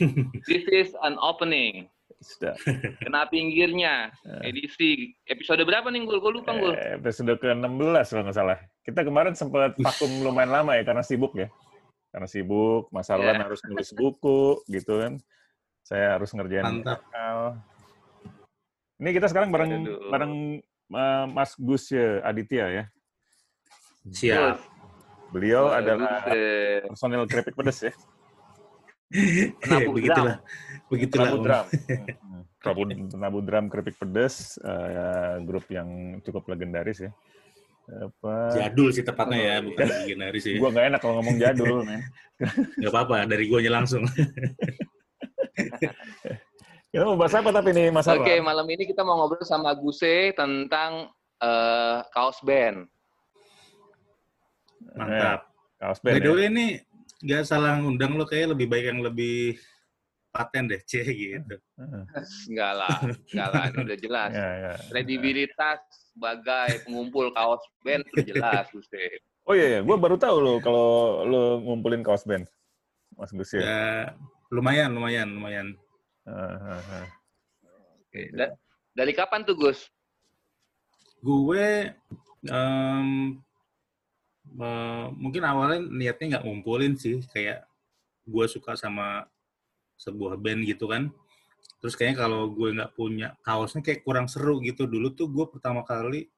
This is an opening. Sudah. Kena pinggirnya. Edisi episode berapa nih, Gul? Gue lupa, Gul. Eh, episode ke-16 kalau nggak salah. Kita kemarin sempat vakum lumayan lama ya karena sibuk ya. Karena sibuk, Mas Arlan Ya. harus nulis buku gitu kan. Saya harus ngerjain Mantap. hal. Ini kita sekarang bareng Aduh. bareng eh, Mas Gus ya, Aditya ya. Siap. Beliau adalah buset. personil keripik pedes ya. Penabuh begitulah. Begitulah. Penabu drum. Penabu, penabu drum keripik pedes, eh, grup yang cukup legendaris ya. Apa? Jadul sih tepatnya ya, bukan legendaris sih. Gua nggak enak kalau ngomong jadul, men. Nggak apa-apa, dari guanya langsung. Kita mau bahas apa tapi nih, Mas Oke, Arlan? malam ini kita mau ngobrol sama Guse tentang eh, kaos band. Mantap. Kaos By band the ya. way ini nggak salah ngundang lo kayak lebih baik yang lebih paten deh, C gitu. Heeh. Enggak lah, enggak lah, ini udah jelas. Ya, ya. Kredibilitas sebagai pengumpul kaos band udah jelas, Guse. Oh iya, ya. gue baru tahu lo kalau lo ngumpulin kaos band, Mas Gus ya. Ya, lumayan, lumayan, lumayan. Ah, ah. Oke, da- dari kapan tuh, Gus? Gue em, eh, mungkin awalnya niatnya nggak ngumpulin sih, kayak gue suka sama sebuah band gitu kan. Terus kayaknya kalau gue nggak punya kaosnya kayak kurang seru gitu. Dulu tuh gue pertama kali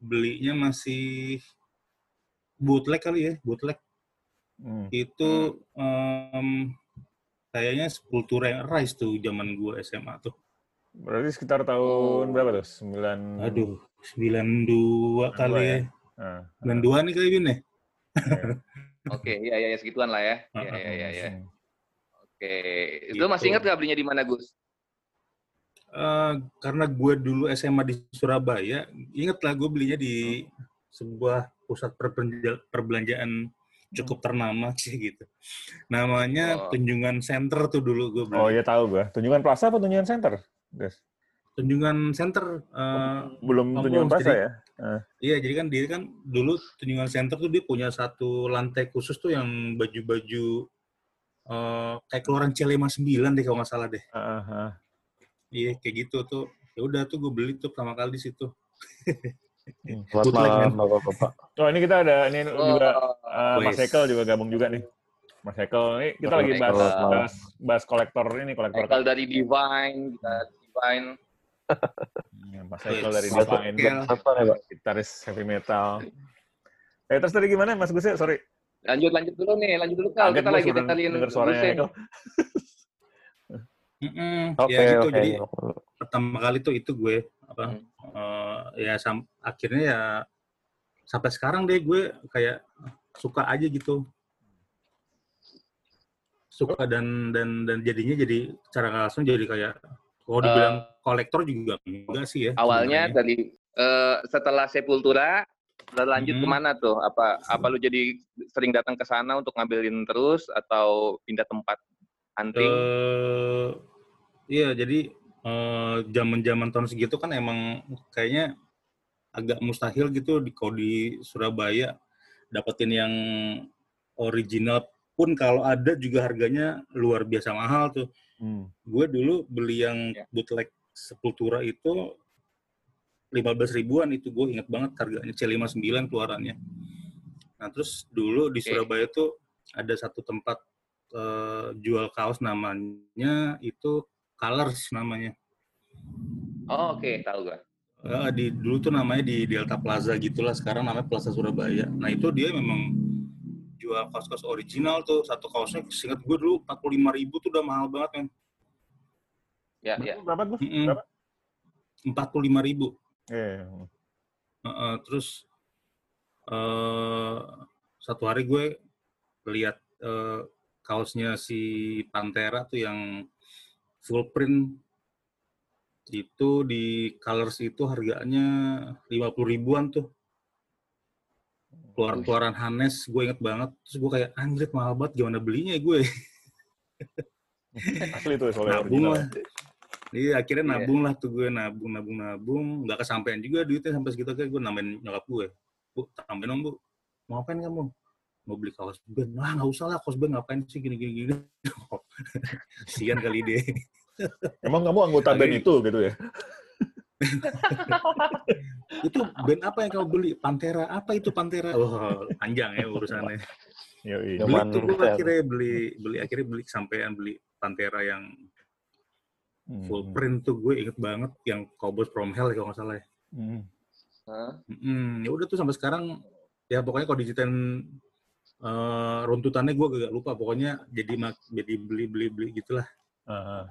belinya masih bootleg kali ya, bootleg. Hmm. Itu em, kayaknya Sepultura yang Rise tuh zaman gue SMA tuh. Berarti sekitar tahun berapa tuh? Sembilan. Aduh, 92 kali ya. Ah, 92 nih kali Bin ya? Oke, ya, ya, ya, segituan lah ya. Ya, Heeh. ya, ya, ya. Hmm. Oke, itu Gitu. masih ingat nggak belinya di mana, Gus? Eh, karena gue dulu SMA di Surabaya, inget lah gue belinya di sebuah pusat perbelanjaan cukup ternama sih gitu. Namanya Oh. Tunjungan Center tuh dulu gue beli. Oh iya tahu gue. Tunjungan Plaza apa Tunjungan Center? Des? Tunjungan Center, eh, Belum Om, Tunjungan Plaza jadi- ya? iya jadi kan dia kan dulu Tunjungan Center tuh dia punya satu lantai khusus tuh yang baju-baju eh, kayak keluaran C59 deh kalau nggak salah deh. Ah, ah, ah. Iya kayak gitu tuh. Ya udah tuh gue beli tuh pertama kali di situ. Selamat Bootleg, malam. Bapak-Bapak. Oh ini kita ada ini juga Oh, uh, Mas. Hekel juga gabung juga nih. Mas Hekel ini kita Mas lagi bahas, Hekel. bahas bahas kolektor ini kolektor. Michael dari Divine, kita Divine. Iya, Mas Hekel dari Mas Hekel. Apa nih, Pak? gitaris heavy metal. Eh terus tadi gimana Mas Gus ya? Sorry. Lanjut, lanjut dulu nih, lanjut dulu Kal. Kaget Kita lagi suaranya Guse. Hekel. Mm-mm, Oke, ya gitu. oke. Jadi pertama kali tuh itu gue apa Hmm. eh, ya sam- akhirnya ya sampai sekarang deh gue kayak suka aja gitu suka dan dan dan jadinya jadi cara langsung jadi kayak kalau dibilang kolektor juga enggak sih ya Awalnya sebenarnya. dari eh, setelah Sepultura, lanjut Hmm. ke mana tuh? Apa apa lu jadi sering datang ke sana untuk ngambilin terus atau pindah tempat hunting? Eh, iya jadi zaman-zaman tahun segitu kan emang kayaknya agak mustahil gitu di kalau di Surabaya dapetin yang original pun kalau ada juga harganya luar biasa mahal tuh. Hmm. Gue dulu beli yang Ya. bootleg Sepultura itu 15 ribuan itu gue inget banget harganya C59 keluarannya. Nah terus dulu di. Surabaya tuh ada satu tempat eh, jual kaos namanya itu Colors namanya. Oh, oke, tahu gua. Eh, di dulu tuh namanya di Delta Plaza gitulah sekarang namanya Plaza Surabaya. Nah itu dia memang jual kaos-kaos original tuh satu kaosnya singkat gue dulu 45 ribu tuh udah mahal banget kan. Ya, ya. Berapa Gus? Mm-mm. Berapa? 45 ribu. Eh, Heeh, terus eh satu hari gue lihat eh, kaosnya si Pantera tuh yang full print itu di Colors itu harganya 50 ribuan tuh. Keluaran-keluaran Hanes, gue inget banget. Terus gue kayak, anjir mahal banget, gimana belinya ya gue? asli tuh soalnya nabung original. lah. Iya, akhirnya Iya. nabung lah tuh gue, nabung, nabung, nabung. Nggak kesampaian juga duitnya sampai segitu, kayak gue nambahin nyokap gue. Bu, tambahin dong, Bu. Mau ngapain kamu? mau beli kaos band lah nggak usah lah kaos band ngapain sih gini gini gini sian kali deh Emang kamu anggota band itu gitu ya? Itu band apa yang kamu beli Pantera apa itu Pantera wah panjang ya urusannya Yoi. Beli tuh gue akhirnya beli beli akhirnya beli sampean beli Pantera yang Hmm. full print tuh gue inget banget yang Cowboys from Hell kalau nggak salah ya. Hmm. Hah? Mm, ya udah tuh sampai sekarang ya pokoknya kalau diceritain eh, runtutannya gue gak lupa pokoknya jadi mak- jadi beli beli beli gitulah Ah, ah.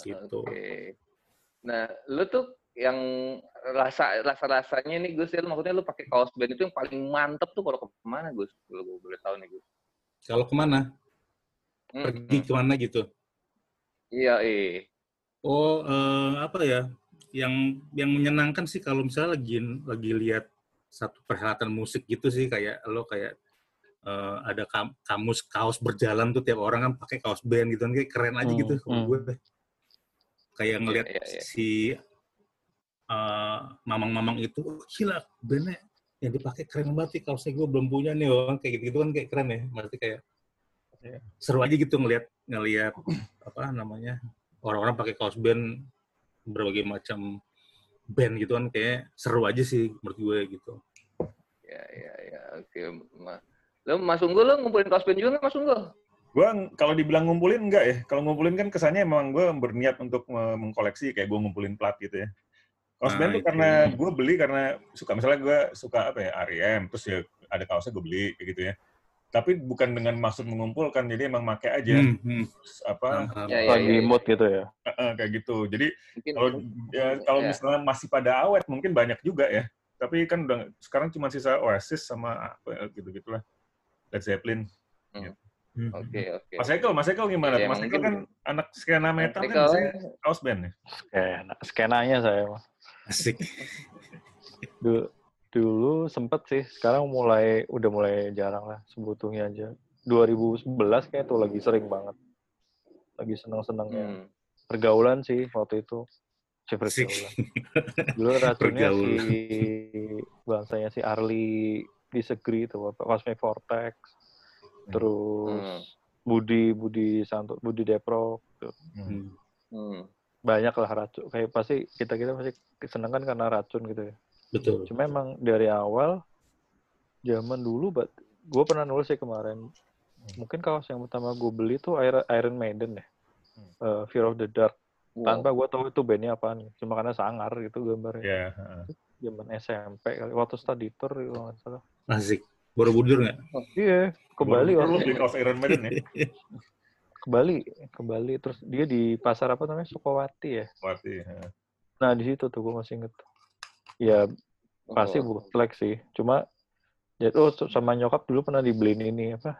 gitu. Oke. Nah, lu tuh yang rasa rasa rasanya nih Gus, ya, maksudnya lu pakai kaos band itu yang paling mantep tuh kalau ke mana Gus? Kalau gue boleh tahu nih Gus. Kalau ke mana? Hmm, Pergi hmm. ke mana gitu? Iya, eh. Oh eh, apa ya? Yang yang menyenangkan sih kalau misalnya lagi lagi lihat satu perhelatan musik gitu sih kayak lo kayak eh, ada kam- kamus kaos berjalan tuh tiap orang kan pakai kaos band gitu kan kayak keren aja Hmm, gitu kalau hmm. gue kayak ngelihat iya, iya. si eh, mamang-mamang itu oh, gila bandnya yang dipakai keren banget sih kaosnya gue belum punya nih orang kayak gitu, gitu kan kayak keren ya maksudnya kayak Iya. seru aja gitu ngelihat ngelihat apa namanya orang-orang pakai kaos band berbagai macam band gitu kan kayak seru aja sih menurut gue gitu Ya, ya, ya. Oke. Ma. Lu Mas Unggul lu ngumpulin kaos band juga nggak Mas Unggul? Gue kalau dibilang ngumpulin enggak ya. Kalau ngumpulin kan kesannya emang gue berniat untuk mengkoleksi kayak gue ngumpulin plat gitu ya. Kaos Nah, band tuh itu. karena gue beli karena suka misalnya gue suka apa ya R.E.M. terus ya ada kaosnya gue beli kayak gitu ya. Tapi bukan dengan maksud mengumpulkan, jadi emang make aja Hmm, hmm. Terus apa Paham. Ya, ya, Lagi ya, ya. mood gitu ya. kayak gitu. Jadi kalau ya, kalau ya. misalnya masih pada awet mungkin banyak juga ya. Tapi kan udah sekarang cuma sisa Oasis sama apa gitu gitulah. Led Zeppelin. Hmm. Oke, oke. Mas Ekel, Mas Ekel gimana? Iya, Mas mungkin- kan anak skena metal kan Ekel- biasanya kaos band ya? Skena, skenanya saya asik Dulu, dulu sempet sih, sekarang mulai udah mulai jarang lah sebetulnya aja. 2011 kayak tuh lagi sering banget. Lagi seneng-senengnya. Hmm. Pergaulan sih waktu itu. Si pergaulan. Dulu racunnya si bangsanya si Arli Disagree tuh, Cosmic Vortex. Terus Hmm. Budi Budi Santo Budi Depro tuh. Hmm. Hmm. banyak lah racun kayak pasti kita kita pasti kesenangan karena racun gitu ya betul cuma emang dari awal zaman dulu but gue pernah nulis sih kemarin mungkin kaos yang pertama gue beli tuh Iron, Iron Maiden ya Eh, Fear of the Dark Wow. tanpa gue tahu itu bandnya apaan cuma karena sangar gitu gambarnya Ya. heeh. zaman SMP kali waktu study tour gitu, kalau nggak salah asik Borobudur nggak? Iya ke Bali Baru- baru waktu kaos Iron Maiden ya? ke Bali ke Bali. Terus dia di pasar apa namanya? Sukawati ya? Wati. heeh. nah di situ tuh gue masih inget. Ya pasti Oh. bootleg sih. Cuma ya oh sama nyokap dulu pernah dibeliin ini apa?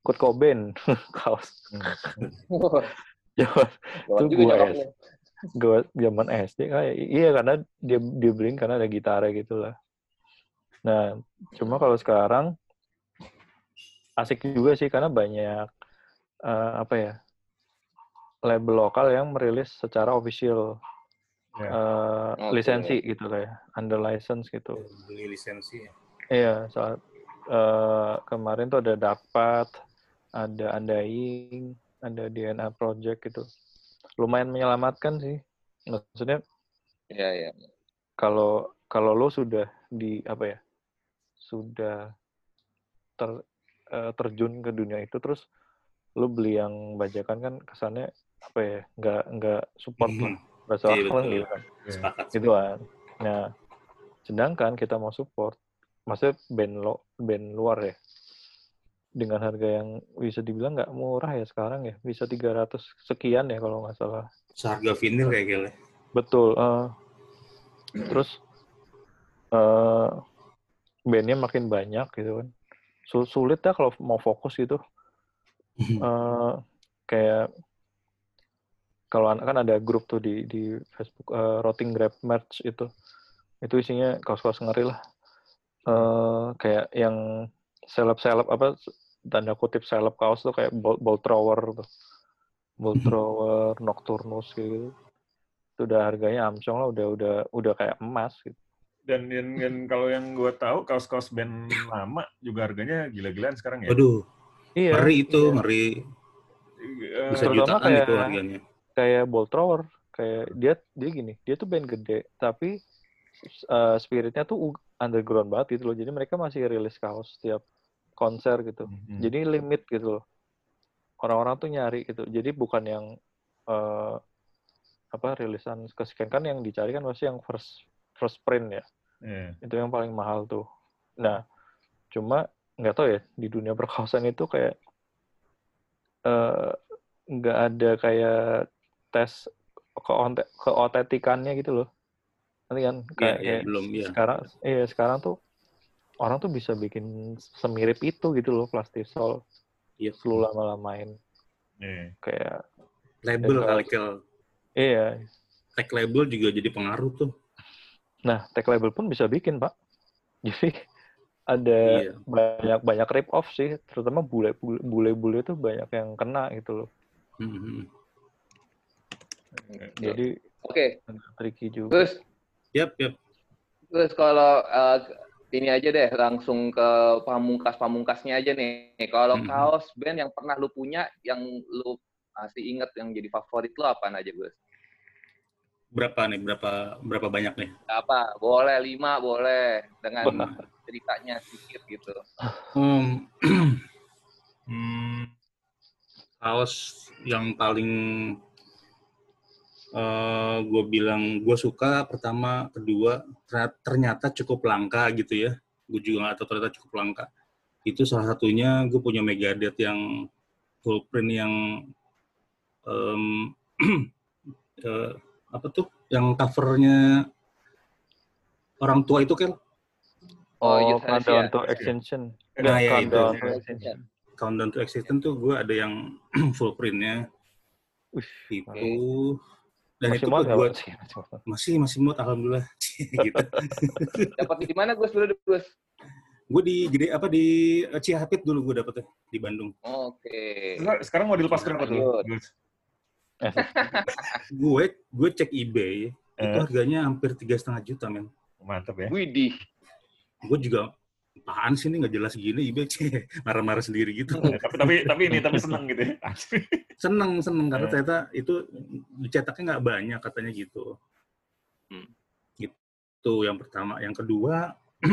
Kurt Cobain kaos. Zaman gawat Itu lu. gue zaman SD kayak iya karena dia dia beliin karena ada gitarnya gitu lah nah cuma kalau sekarang asik juga sih karena banyak eh, apa ya label lokal yang merilis secara official Ya. eh, Oke. lisensi gitu kayak under license gitu beli lisensi ya Iya, saat eh, kemarin tuh ada dapat, ada Andaing, ada DNA Project gitu. Lumayan menyelamatkan sih. Maksudnya Iya, iya. kalau kalau lo sudah di apa ya? Sudah ter eh, terjun ke dunia itu terus lo beli yang bajakan kan kesannya apa ya? nggak nggak support lah. Mhm. Bahasa Iya, orang betul. gitu kan. sepakat gitu kan. Nah, sedangkan kita mau support, maksudnya band lo, band luar ya, dengan harga yang bisa dibilang nggak murah ya sekarang ya, bisa 300 sekian ya kalau nggak salah. seharga vinil kayak gila Betul. eh. terus eh bandnya makin banyak gitu kan. Sul- Sulit ya kalau mau fokus gitu. eh kayak kalau anak kan ada grup tuh di di Facebook eh, Rotting Grab Merch itu. Itu isinya kaos-kaos ngeri lah. Eh kayak yang seleb-seleb apa tanda kutip seleb kaos tuh kayak Bolt, Thrower tuh. Bolt Thrower Nocturnus gitu. Itu udah harganya amcong lah udah udah udah kayak emas gitu Dan, dan, dan kalau yang gue tahu kaos-kaos band lama juga harganya gila-gilaan sekarang ya. Waduh, Iya. ngeri itu, iya. ngeri. Eh, Bisa Terutama jutaan kayak- itu harganya. Kayak Bolt Thrower, kayak dia dia gini, dia tuh band gede, tapi uh, spiritnya tuh underground banget gitu loh. Jadi mereka masih rilis kaos setiap konser gitu. hmm. Jadi limit gitu loh. Orang-orang tuh nyari gitu. Jadi bukan yang eh, apa rilisan kesekian kan yang dicari kan pasti yang first first print ya. Iya. Itu yang paling mahal tuh. Nah, cuma nggak tahu ya di dunia perkawasan itu kayak eh, nggak ada kayak tes keotentikannya gitu loh. Nanti kan Iya, kayak, iya, kayak belum, iya. sekarang iya sekarang tuh orang tuh bisa bikin semirip itu gitu loh plastisol Iya. lu lama-lamain Iya. kayak Label Dan kali iya Tag label juga jadi pengaruh tuh. Nah tag label pun bisa bikin pak jadi ada Iya. banyak banyak rip off sih terutama bule bule bule tuh banyak yang kena gitu loh Mhm. jadi Oke, agak tricky juga Gus, Yap, yap. Gus kalau eh, ini aja deh langsung ke pamungkas-pamungkasnya aja nih. Kalau Mhm. kaos band yang pernah lu punya yang lu masih inget yang jadi favorit lu apa aja, Gus? Berapa nih? Berapa berapa banyak nih? Apa? Boleh lima, boleh dengan ceritanya sedikit gitu. Hmm, hmm, kaos yang paling gue bilang gue suka pertama kedua ternyata, cukup langka gitu ya gue juga nggak tahu ternyata cukup langka itu salah satunya gue punya Megadeth yang full print yang em, eh, apa tuh yang covernya orang tua itu kan Oh, oh countdown Asia. to extinction Nah, Enggak, ya, itu. countdown to Iya. extinction Countdown to Existence tuh gue ada yang full printnya Wih, itu dan masih itu gue? Masih- masih mood alhamdulillah gitu Dapat di mana, Gus? Dulu, Gus? gue di gede apa di Cihapit dulu gue dapetnya di Bandung Oke. Sekarang- Sekarang mau dilepas berapa tuh? Gue gue cek eBay itu Eh. harganya hampir tiga setengah juta men Mantap ya. Widih. gue juga apaan sih ini nggak jelas gini eBay marah-marah sendiri gitu Ya, tapi tapi tapi ini tapi seneng gitu ya. seneng seneng karena Eh. ternyata itu dicetaknya nggak banyak katanya gitu Hmm. gitu yang pertama yang kedua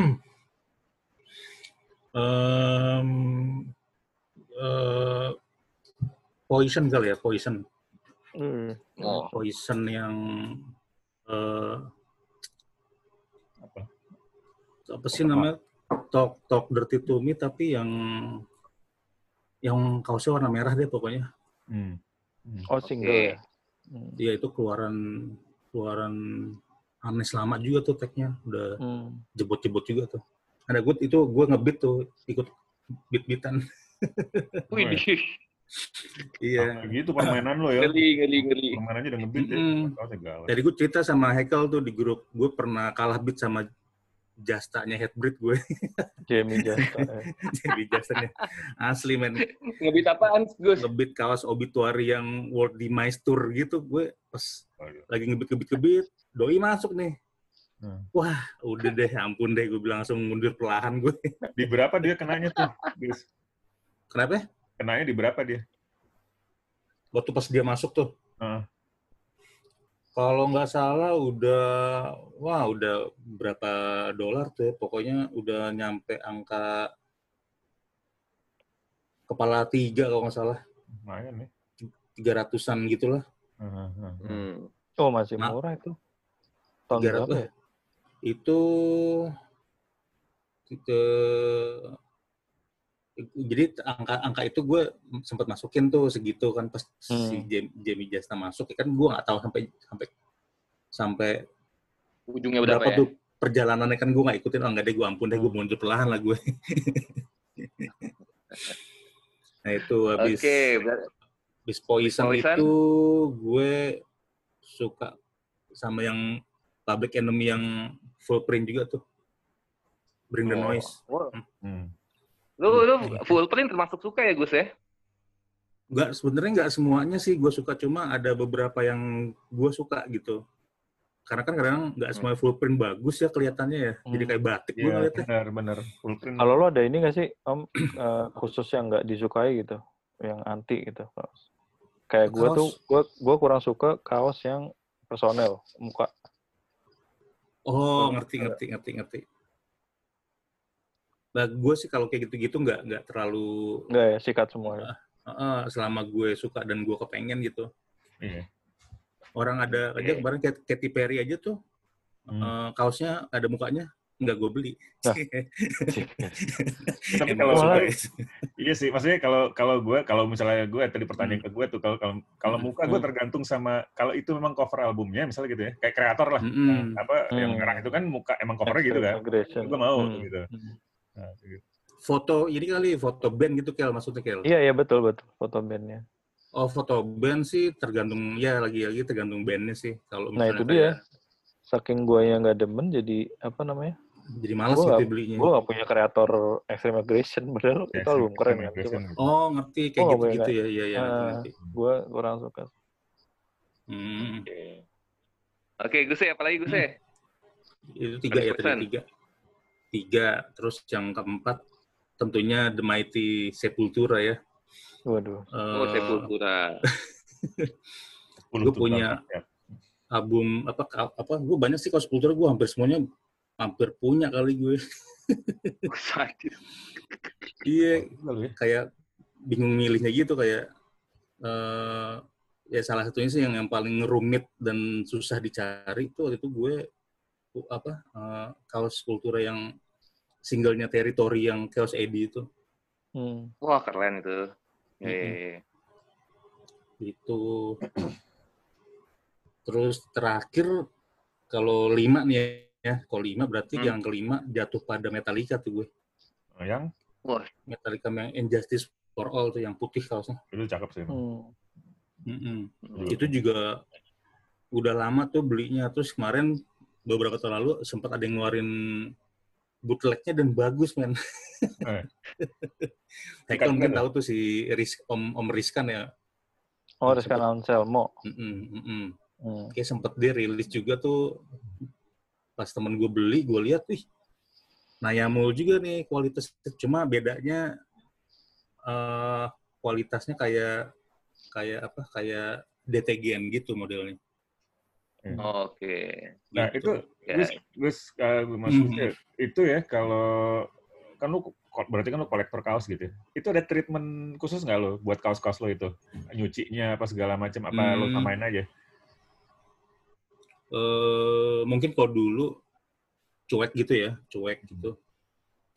em, eh, poison kali ya poison Hmm. Oh. poison yang eh, Apa? apa sih Apa? namanya talk talk dirty to me tapi yang yang kaosnya warna merah deh pokoknya Hmm. Hmm. oh single Oke. ya Hmm. dia itu keluaran keluaran Anes lama juga tuh tagnya udah Hmm. jebot-jebot juga tuh ada gue itu gue ngebit tuh ikut beat-beatan Widih. Iya Nah, gitu permainan lo ya. Ngeri, ngeri, ngeri. Permainannya udah ngebit ya. Mm-mm. Oh, segala. jadi gue cerita sama Hekel tuh di grup gue pernah kalah beat sama jastanya headbreed gue Jamie Jasta eh. jadi jastanya asli men Ngebit apaan, Gus? ngebit kaos obituary yang World Demise Tour gitu gue pas Waduh. lagi ngebit ngebit ngebit doi masuk nih Hmm. wah udah deh ampun deh gue bilang langsung mundur perlahan gue Di berapa dia kenanya tuh? Gus? kenapa ya? Kenanya di berapa dia? waktu pas dia masuk tuh Heeh. kalau nggak salah udah wah udah berapa dolar tuh ya. pokoknya udah nyampe angka kepala tiga kalau nggak salah Lumayan nih. tiga ratusan gitulah Heeh, heeh. Hmm. oh masih Nah. murah itu tahun Tiga berapa ratus. ya itu ke jadi angka angka itu gue sempat masukin tuh segitu kan pas si Hmm. Jam- Jamie Jasta masuk kan gue nggak tahu sampai sampai sampai Ujungnya berapa berapa ya? tuh perjalanannya kan gue nggak ikutin oh nggak deh gue ampun deh gue Hmm. mundur perlahan lah gue nah itu habis Oke, ber- habis poison, Poison? itu gue suka sama yang Public Enemy yang full print juga tuh Bring the Oh. Noise Wah, Hmm. Lu, lu full print termasuk suka ya, Gus ya? nggak sebenarnya nggak semuanya sih gue suka cuma ada beberapa yang gue suka gitu karena kan kadang nggak Hmm. semua full print bagus ya kelihatannya ya. Jadi Hmm. kayak batik gue Iya, ngeliatnya. benar, benar. Full print. Kalau lo ada ini nggak sih om eh, khusus yang nggak disukai gitu, yang anti gitu? kaos? Kayak gue tuh, gue gue kurang suka kaos yang personel muka. Oh, ngerti, ngerti, ngerti, ngerti. Nah, gue sih kalau kayak gitu-gitu nggak nggak terlalu Enggak ya, sikat semua. ya? Heeh, selama gue suka dan gue kepengen gitu. Iya. Orang ada aja Oke. kemarin Kat- Katy Perry aja tuh Hmm. eh, kaosnya ada mukanya nggak gue beli. Nah. Tapi kalau suka ya. Iya sih, maksudnya kalau kalau gue kalau misalnya gue tadi pertanyaan Hmm. ke gue tuh kalau kalau kalau Hmm. muka gue Hmm. tergantung sama kalau itu memang cover albumnya misalnya gitu ya kayak kreator lah. Nah, apa yang Hmm. merah itu kan muka emang covernya gitu kan gue mau Hmm. gitu Hmm. gitu. Foto ini kali foto band gitu Kel maksudnya Kel. Iya iya betul betul foto bandnya. Oh foto band sih tergantung ya lagi-lagi tergantung bandnya sih. Kalau Nah itu kayak- dia. Saking gue yang nggak demen jadi apa namanya? Jadi malas Gua gitu nggak- belinya. Gue gak punya kreator Extreme Aggression, padahal Ya, itu album keren kan. Cuma gitu. Oh ngerti kayak Oh, gitu-gitu boleh, ya, iya iya ngerti. gue kurang suka. Hmm. Oke, Gus ya, apalagi Gus ya? Itu tiga ya 100%. tadi tiga. Tiga, terus yang keempat tentunya The Mighty Sepultura ya. Waduh. Oh, Eh, Sepultura. 10 Gua tuh punya-. Ya. album apa apa gue banyak sih kalau Sepultura gue hampir semuanya hampir punya kali gue. Sakit. Iya, ya. kayak bingung milihnya gitu kayak eh ya salah satunya sih yang yang paling rumit dan susah dicari itu waktu itu gue uh, apa eh, kaos kultura yang singlenya Territory yang Chaos Eddie itu Hmm. Wah, keren itu. Ya, ya, Mm-mm. ya. itu terus terakhir kalau lima nih ya kalau lima berarti Hmm. yang kelima jatuh pada Metallica tuh gue Nah, yang Metallica yang Injustice for All tuh yang putih kaosnya itu cakep sih. Hmm. Mm-mm. Hmm. itu juga udah lama tuh belinya terus kemarin beberapa tahun lalu sempat ada yang ngeluarin bootlegnya dan bagus men. Eh. Haikal mungkin ada. tahu tuh si Ris, Om Om Rizkan ya. Oh, Rizkan Anselmo. Mm-mm. Hmm. Kayak sempet dia rilis juga tuh pas temen gue beli gue lihat wih Nayamul juga nih kualitas cuma bedanya eh kualitasnya kayak kayak apa kayak DTGN gitu modelnya. Oke. Nah, Gitu. Ya. Gus, Gus, uh, Mas Mhm. ya, itu ya kalau kan lu berarti kan lu kolektor kaos gitu ya. Itu ada treatment khusus nggak lo buat kaos-kaos lo itu? Nyucinya apa segala macam apa lo Hmm. samain aja? eh mungkin kalau dulu cuek gitu ya, cuek gitu.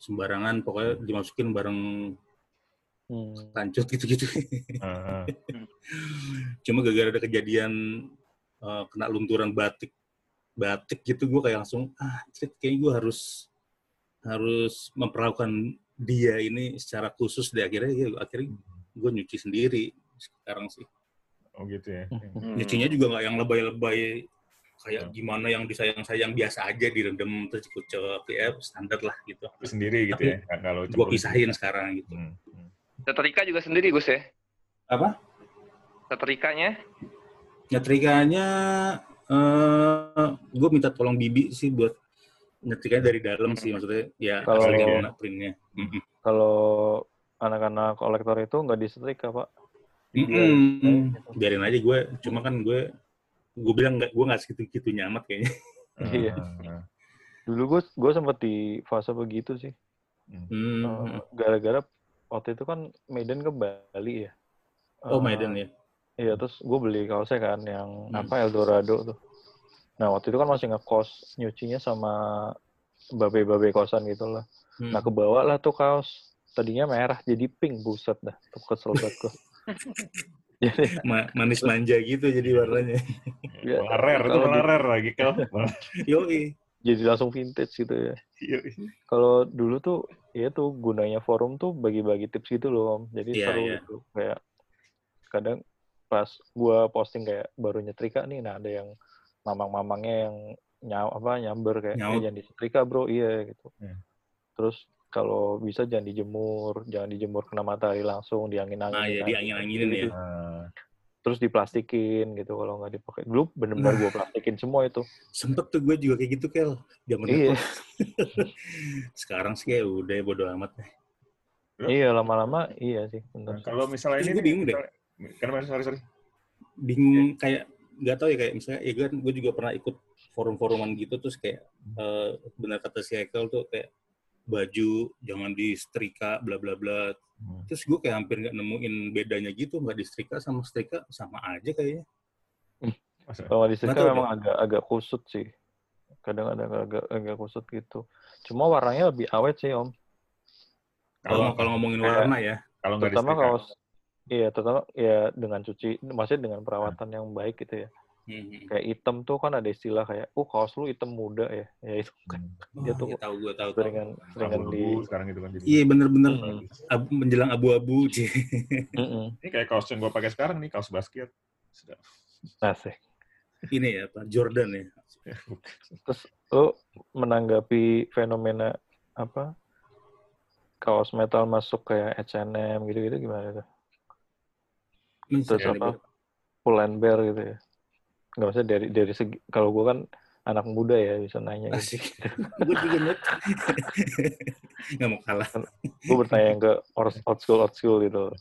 Sembarangan pokoknya dimasukin bareng Hmm. kancut gitu-gitu. Heeh. Cuma gara-gara ada kejadian eh, kena lunturan batik batik gitu gue kayak langsung ah kayaknya gue harus harus memperlakukan dia ini secara khusus deh akhirnya ya, akhirnya gue nyuci sendiri sekarang sih Oh gitu ya. Hmm. nyucinya juga nggak yang lebay-lebay kayak Hmm. gimana yang disayang-sayang biasa aja direndam terus dikucek ya standar lah gitu sendiri gitu Tapi ya. Lo gue pisahin sekarang gitu Hmm, hmm. Setrika juga sendiri Gus ya? apa Setrikanya? Nyetrikanya eh gue minta tolong bibi sih buat nyetrikanya dari dalam sih maksudnya ya Kalau- asli kena printnya. Kalau anak-anak kolektor itu nggak disetrika, Pak. Mm-mm. biarin aja gue cuma kan gue gue bilang nggak gue nggak segitu gitu nyamat kayaknya Iya. Dulu gue gue sempet di fase begitu sih. Hmm. Eh, Gara-gara waktu itu kan Medan ke Bali ya. oh Eh, Medan ya Iya, terus gue beli kaosnya kan yang Hmm. apa Eldorado tuh. Nah, waktu itu kan masih ngekos nyucinya sama babe-babe kosan gitu lah. Hmm. Nah, kebawa lah tuh kaos. Tadinya merah jadi pink, buset dah. Tuh kesel banget gue. jadi, Ma- manis manja gitu jadi warnanya ya, Malah rare, itu malah rare lagi kalau. yoi jadi langsung vintage gitu ya. Kalau dulu tuh, ya tuh gunanya forum tuh bagi-bagi tips gitu loh, Om. Jadi Iya, seru iya. gitu. Kayak kadang pas gua posting kayak baru nyetrika nih, nah ada yang mamang-mamangnya yang nyaw apa nyamber kayak. "Eh, jangan disetrika bro iya gitu. Hmm. Terus kalau bisa jangan dijemur, jangan dijemur kena matahari langsung, diangin-angin. nah ya diangin-anginin ya Nah, Terus terus diplastikin gitu kalau nggak dipakai. Dulu bener-bener Nah. gue plastikin semua itu. Sempet tuh gue juga kayak gitu, Kel. Zaman Iya. Sekarang sih kayak udah bodo amat deh. Iya lama-lama iya sih Nah, kalau misalnya ini gue bingung deh. Kenapa sorry sorry. bingung kayak nggak tahu ya kayak misalnya ya kan gue juga pernah ikut forum-foruman gitu terus kayak eh, benar kata si Ekel tuh kayak baju jangan di setrika bla bla bla Hmm. terus gue kayak hampir nggak nemuin bedanya gitu nggak di setrika sama setrika sama aja kayaknya Masa? Kalau di setrika memang agak agak kusut sih. Kadang-kadang agak agak kusut gitu. Cuma warnanya lebih awet sih om. kalau kalau ngomongin warna ya kalau nggak Terutama disetrika. kalau iya terutama ya dengan cuci, maksudnya dengan perawatan yang baik gitu ya. hmm. Kayak hitam tuh kan ada istilah kayak, oh kaos lu hitam muda ya. Ya itu kan Hmm. Dia Oh, tuh ya tahu gue tahu tahu. seringan seringan di. Sekarang gitu kan jadi. iya bener-bener Mm-mm. Ab- menjelang abu-abu. Mm-mm. Ini kayak kaos yang gue pakai sekarang nih, kaos basket. Sudah. Asik. ini ya Pak Jordan ya Terus lu menanggapi fenomena apa kaos metal masuk kayak H&M gitu-gitu gimana tuh? Terus Misalnya apa? And bear gitu ya? Nggak usah dari dari segi kalau gua kan anak muda ya bisa nanya gitu. Gue juga nggak mau kalah Gue bertanya yang ke old school old school gitu.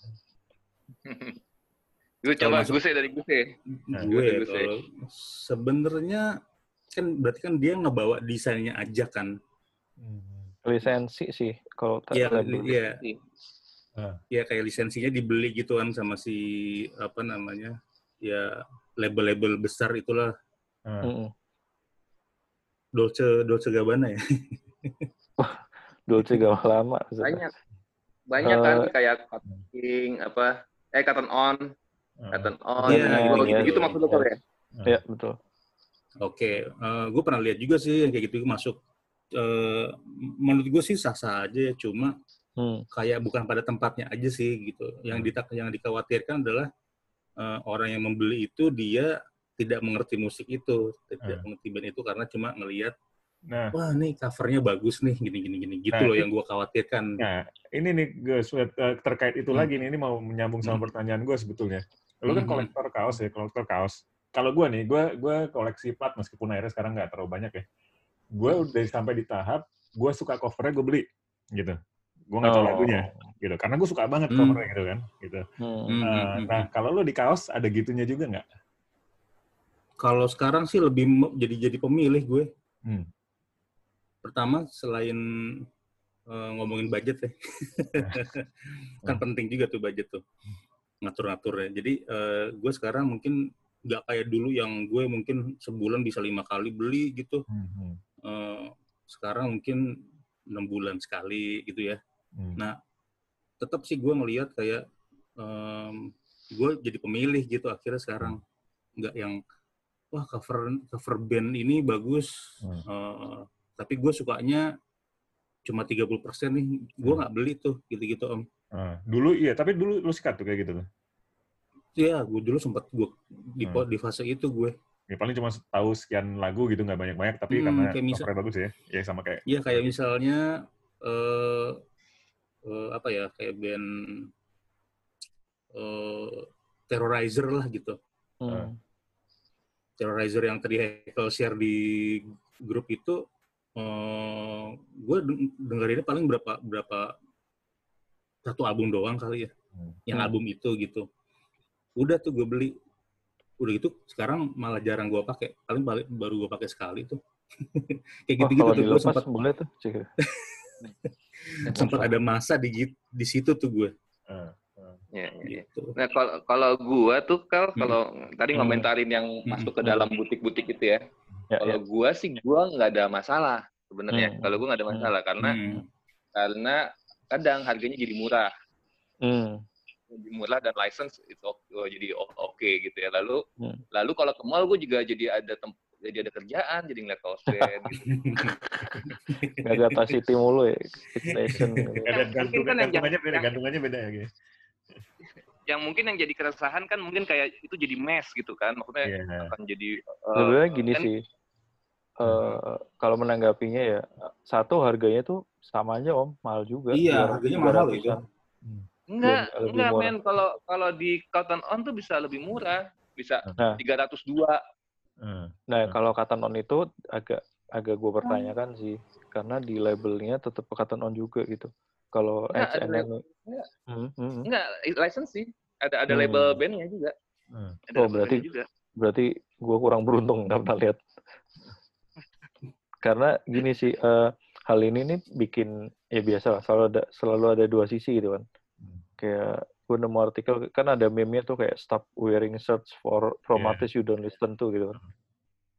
Gue coba masuk- Guse dari Guse. Nah, gue ya Gue sih. kalau sebenarnya kan berarti kan dia ngebawa desainnya aja kan Hmm. Lisensi sih kalau tak Iya, iya, Ah. ya kayak lisensinya dibeli gitu kan sama si apa namanya ya label-label besar itulah Ah. Mm-mm. Dolce Dolce Gabbana ya. Dolce gak lama. Banyak. Banyak kan Eh, kayak Cotton King, apa, eh Cotton On. Cotton On, Iya, gitu, iya, gitu-gitu iya. maksud lo ya? Iya betul. Oke, gue pernah lihat juga sih yang kayak gitu masuk. eh, menurut gue sih sah-sah aja ya, cuma Hmm. kayak bukan pada tempatnya aja sih gitu. Yang Hmm. ditak yang dikhawatirkan adalah eh, orang yang membeli itu dia tidak mengerti musik itu, tidak Hmm. mengerti band itu karena cuma ngelihat Nah, wah nih covernya bagus nih gini gini gini gitu Nah, loh yang gue khawatirkan. nah ini nih Gus, eh, terkait itu Hmm. lagi nih, ini mau menyambung sama Hmm. pertanyaan gue sebetulnya. Lo kan Hmm. kolektor kaos ya, kolektor kaos. Kalau gue nih, gue gue koleksi plat meskipun akhirnya sekarang nggak terlalu banyak ya. Gue udah sampai di tahap gue suka covernya gue beli gitu. Gue nggak tahu Oh. lagunya gitu, karena gue suka banget Hmm. covernya gitu kan. Gitu. Hmm. Hmm, Eh, hmm, nah kalau lo di kaos ada gitunya juga nggak? Kalau sekarang sih lebih jadi jadi pemilih gue. Hmm. Pertama selain eh, ngomongin budget ya, kan Hmm. penting juga tuh budget tuh ngatur-ngaturnya. Jadi eh, gue sekarang mungkin nggak kayak dulu yang gue mungkin sebulan bisa lima kali beli gitu. Hmm, hmm, Eh, sekarang mungkin enam bulan sekali gitu ya. Hmm. Nah, tetap sih gue ngelihat kayak em, gue jadi pemilih gitu akhirnya sekarang nggak yang wah cover cover band ini bagus Hmm. eh, tapi gue sukanya cuma 30% nih gue Hmm. nggak beli tuh gitu-gitu om Ah, dulu iya, tapi dulu lu sikat tuh kayak gitu tuh. ya gue dulu sempat gue di, Hmm. di fase itu gue Ya, paling cuma tahu sekian lagu gitu nggak banyak-banyak, tapi Hmm, karena kayak misal- covernya bagus ya. Ya sama kayak ya kayak misalnya eh eh, apa ya kayak band eh terrorizer lah gitu Hmm. terrorizer yang tadi Hekel share di grup itu eh gue dengerinnya paling berapa berapa satu album doang kali ya Hmm. yang Hmm. album itu gitu udah tuh gue beli udah gitu sekarang malah jarang gue pakai paling balik baru gue pakai sekali tuh kayak Wah, gitu gitu kalau tuh gue sempat boleh tuh. Sempat ada masa di di situ tuh gue Iya, iya, iya. gitu Nah, kalau kalau gua tuh kalau Hmm. kalau tadi Hmm. ngomentarin yang Hmm. masuk ke dalam butik-butik itu ya. Ya, Kalau ya. gua sih gua nggak ada masalah sebenarnya. Hmm. Kalau gua nggak ada Hmm. masalah karena Hmm. karena kadang harganya jadi murah. Hmm. Jadi murah dan license itu jadi oke gitu ya. Lalu Hmm. lalu kalau ke mall gua juga jadi ada tem jadi ada kerjaan, jadi ngeliat kaos band gitu. Gagata City mulu ya. Station. gitu. Ada Mungkin kan yang- gantungannya beda, gantungannya beda ya. gitu. Yang mungkin yang jadi keresahan kan mungkin kayak itu jadi mes gitu kan. Maksudnya Iya. akan jadi eh, Sebenarnya gini kan- sih. eh kalau menanggapinya ya satu harganya tuh sama aja om mahal juga Iya, Dua- harganya tiga mahal. Enggak, Belum- lebih enggak murah. men. Kalau kalau di Cotton On tuh bisa lebih murah. Bisa Nah. 302. Hmm. Nah, Hmm. kalau Cotton On itu agak agak gue pertanyakan sih, karena di labelnya tetap Cotton On juga gitu. Kalau Nggak, ada H&M, Nggak. Hmm, hmm, hmm. Enggak, license sih. Ada ada Hmm. label bandnya juga. Hmm. Ada Oh, label berarti- juga. berarti gue kurang beruntung nggak pernah lihat. Karena gini sih, eh, hal ini nih bikin ya biasa lah, selalu ada selalu ada dua sisi gitu kan. Hmm. Kayak gue nemu artikel kan ada meme-nya tuh kayak stop wearing shirts for from Iya. artists you don't listen to gitu kan.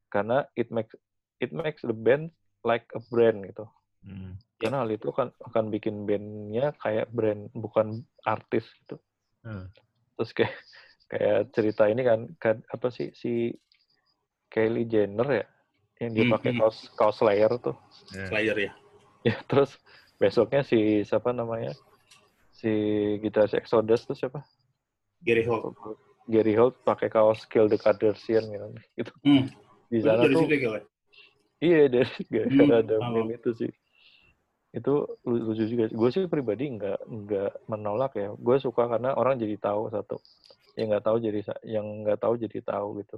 Karena it makes it makes the band like a brand gitu. Hmm. Karena hal itu kan akan bikin bandnya kayak brand bukan artis gitu. Hmm. Terus kayak kayak cerita ini kan, kan apa sih si Kylie Jenner ya yang dia Hmm, pakai hmm. kaos kaos Slayer tuh. Ya. Slayer ya. Ya terus besoknya si siapa namanya si gitaris Exodus tuh siapa? Gary Holt. Gary Holt pakai kaos Kill the Kardashian gitu. gitu. Hmm. Di sana dari tuh situ ya, iya dari gara-gara Hmm, ada meme itu sih. Itu lu- lucu juga. Gue sih pribadi nggak nggak menolak ya. Gue suka karena orang jadi tahu satu. Yang nggak tahu jadi yang nggak tahu jadi tahu gitu.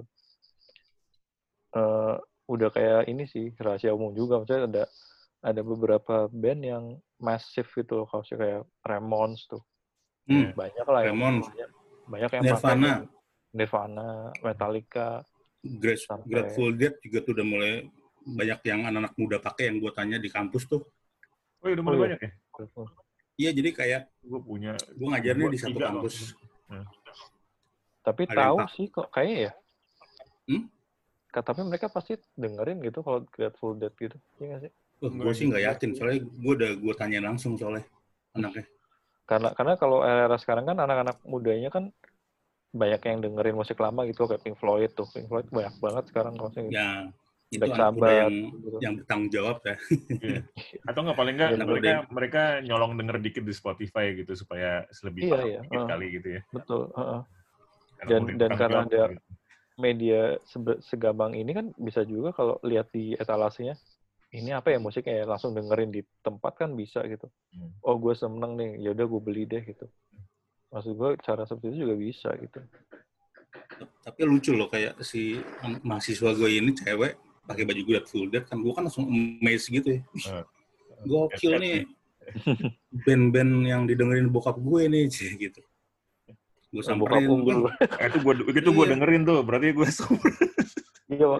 Eh udah kayak ini sih rahasia umum juga. Maksudnya ada ada beberapa band yang masif gitu loh kaosnya kayak Ramones tuh. Hmm. Banyak lah yang Ramones. banyak, banyak yang Nirvana. pakai Nirvana, Metallica. Grace, Sampai- Grateful Dead juga tuh udah mulai banyak yang anak-anak muda pakai yang gue tanya di kampus tuh. Oh, iya, udah mulai Oh, banyak ya? Iya, jadi kayak Gue punya. gue ngajarnya di satu kampus. loh. Tapi Ada yang tahu sih kok kayaknya ya. Hmm? Tapi mereka pasti dengerin gitu kalau Grateful Dead gitu. Iya nggak sih? Wah, gue sih nggak yakin, soalnya gue udah gue tanya langsung soalnya anaknya. Karena karena kalau era sekarang kan anak-anak mudanya kan banyak yang dengerin musik lama gitu kayak Pink Floyd tuh. Pink Floyd banyak banget sekarang kalau gitu. Ya, itu Black muda Sabbath yang gitu. yang bertanggung jawab ya. Iya. Atau nggak paling nggak mereka mereka nyolong denger dikit di Spotify gitu supaya lebih Iya, iya. dikit Ah. kali gitu ya. Betul. heeh. Karena Dan- dan karena ada- gitu. Media segampang ini kan bisa juga kalau lihat di etalasenya ini apa ya musiknya ya langsung dengerin di tempat kan bisa gitu. Hmm. Oh gue seneng nih, ya udah gue beli deh gitu. Maksud gue cara seperti itu juga bisa gitu. Tapi lucu loh kayak si mahasiswa gue ini cewek pakai baju Grateful Dead kan gue kan langsung amazed gitu ya. Wih, Ah. Gokil nih band-band yang didengerin bokap gue nih gitu. Gue Bokap samperin, unggul. Eh, itu gue itu gue Iya. dengerin tuh, berarti gue super. Iya.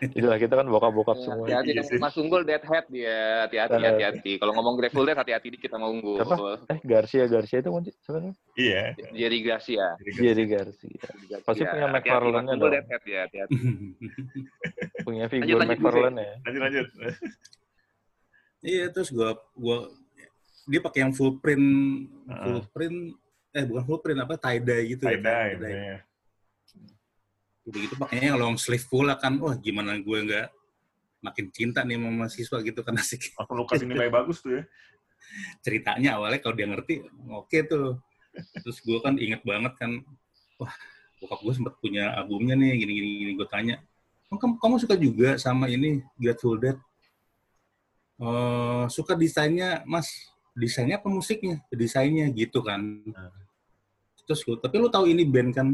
Itulah kita kan bokap-bokap semua. Hati-hati Iya dong. Mas Unggul deadhead dia. Hati-hati, Nah. hati-hati. Kalau ngomong Grateful Dead, hati-hati dikit sama Unggul. Siapa? Eh, Garcia, Garcia itu kunci sebenarnya. Iya. Jerry Garcia. Jerry Garcia. Garcia. Pasti punya Mas Unggul dong. deadhead ya, hati-hati. Punya figur McFarlane ya. Lanjut lanjut. Iya terus gue gua dia pakai yang full print Ah. full print eh bukan full print apa tie dye gitu Tie ya dye, tie-dye. ya. Udah gitu pakainya long sleeve pula kan. Wah gimana gue nggak makin cinta nih sama mahasiswa gitu kan asik. Langsung lu kasih nilai bagus tuh ya. ceritanya awalnya kalau dia ngerti oke tuh. Terus gue kan inget banget kan wah bokap gue sempat punya albumnya nih gini gini gini. Gue tanya "Oh, kamu, kamu suka juga sama ini Grateful Dead? Eh, suka desainnya mas. Desainnya apa musiknya? Desainnya gitu kan. Hmm. terus gue tapi lu tahu ini band kan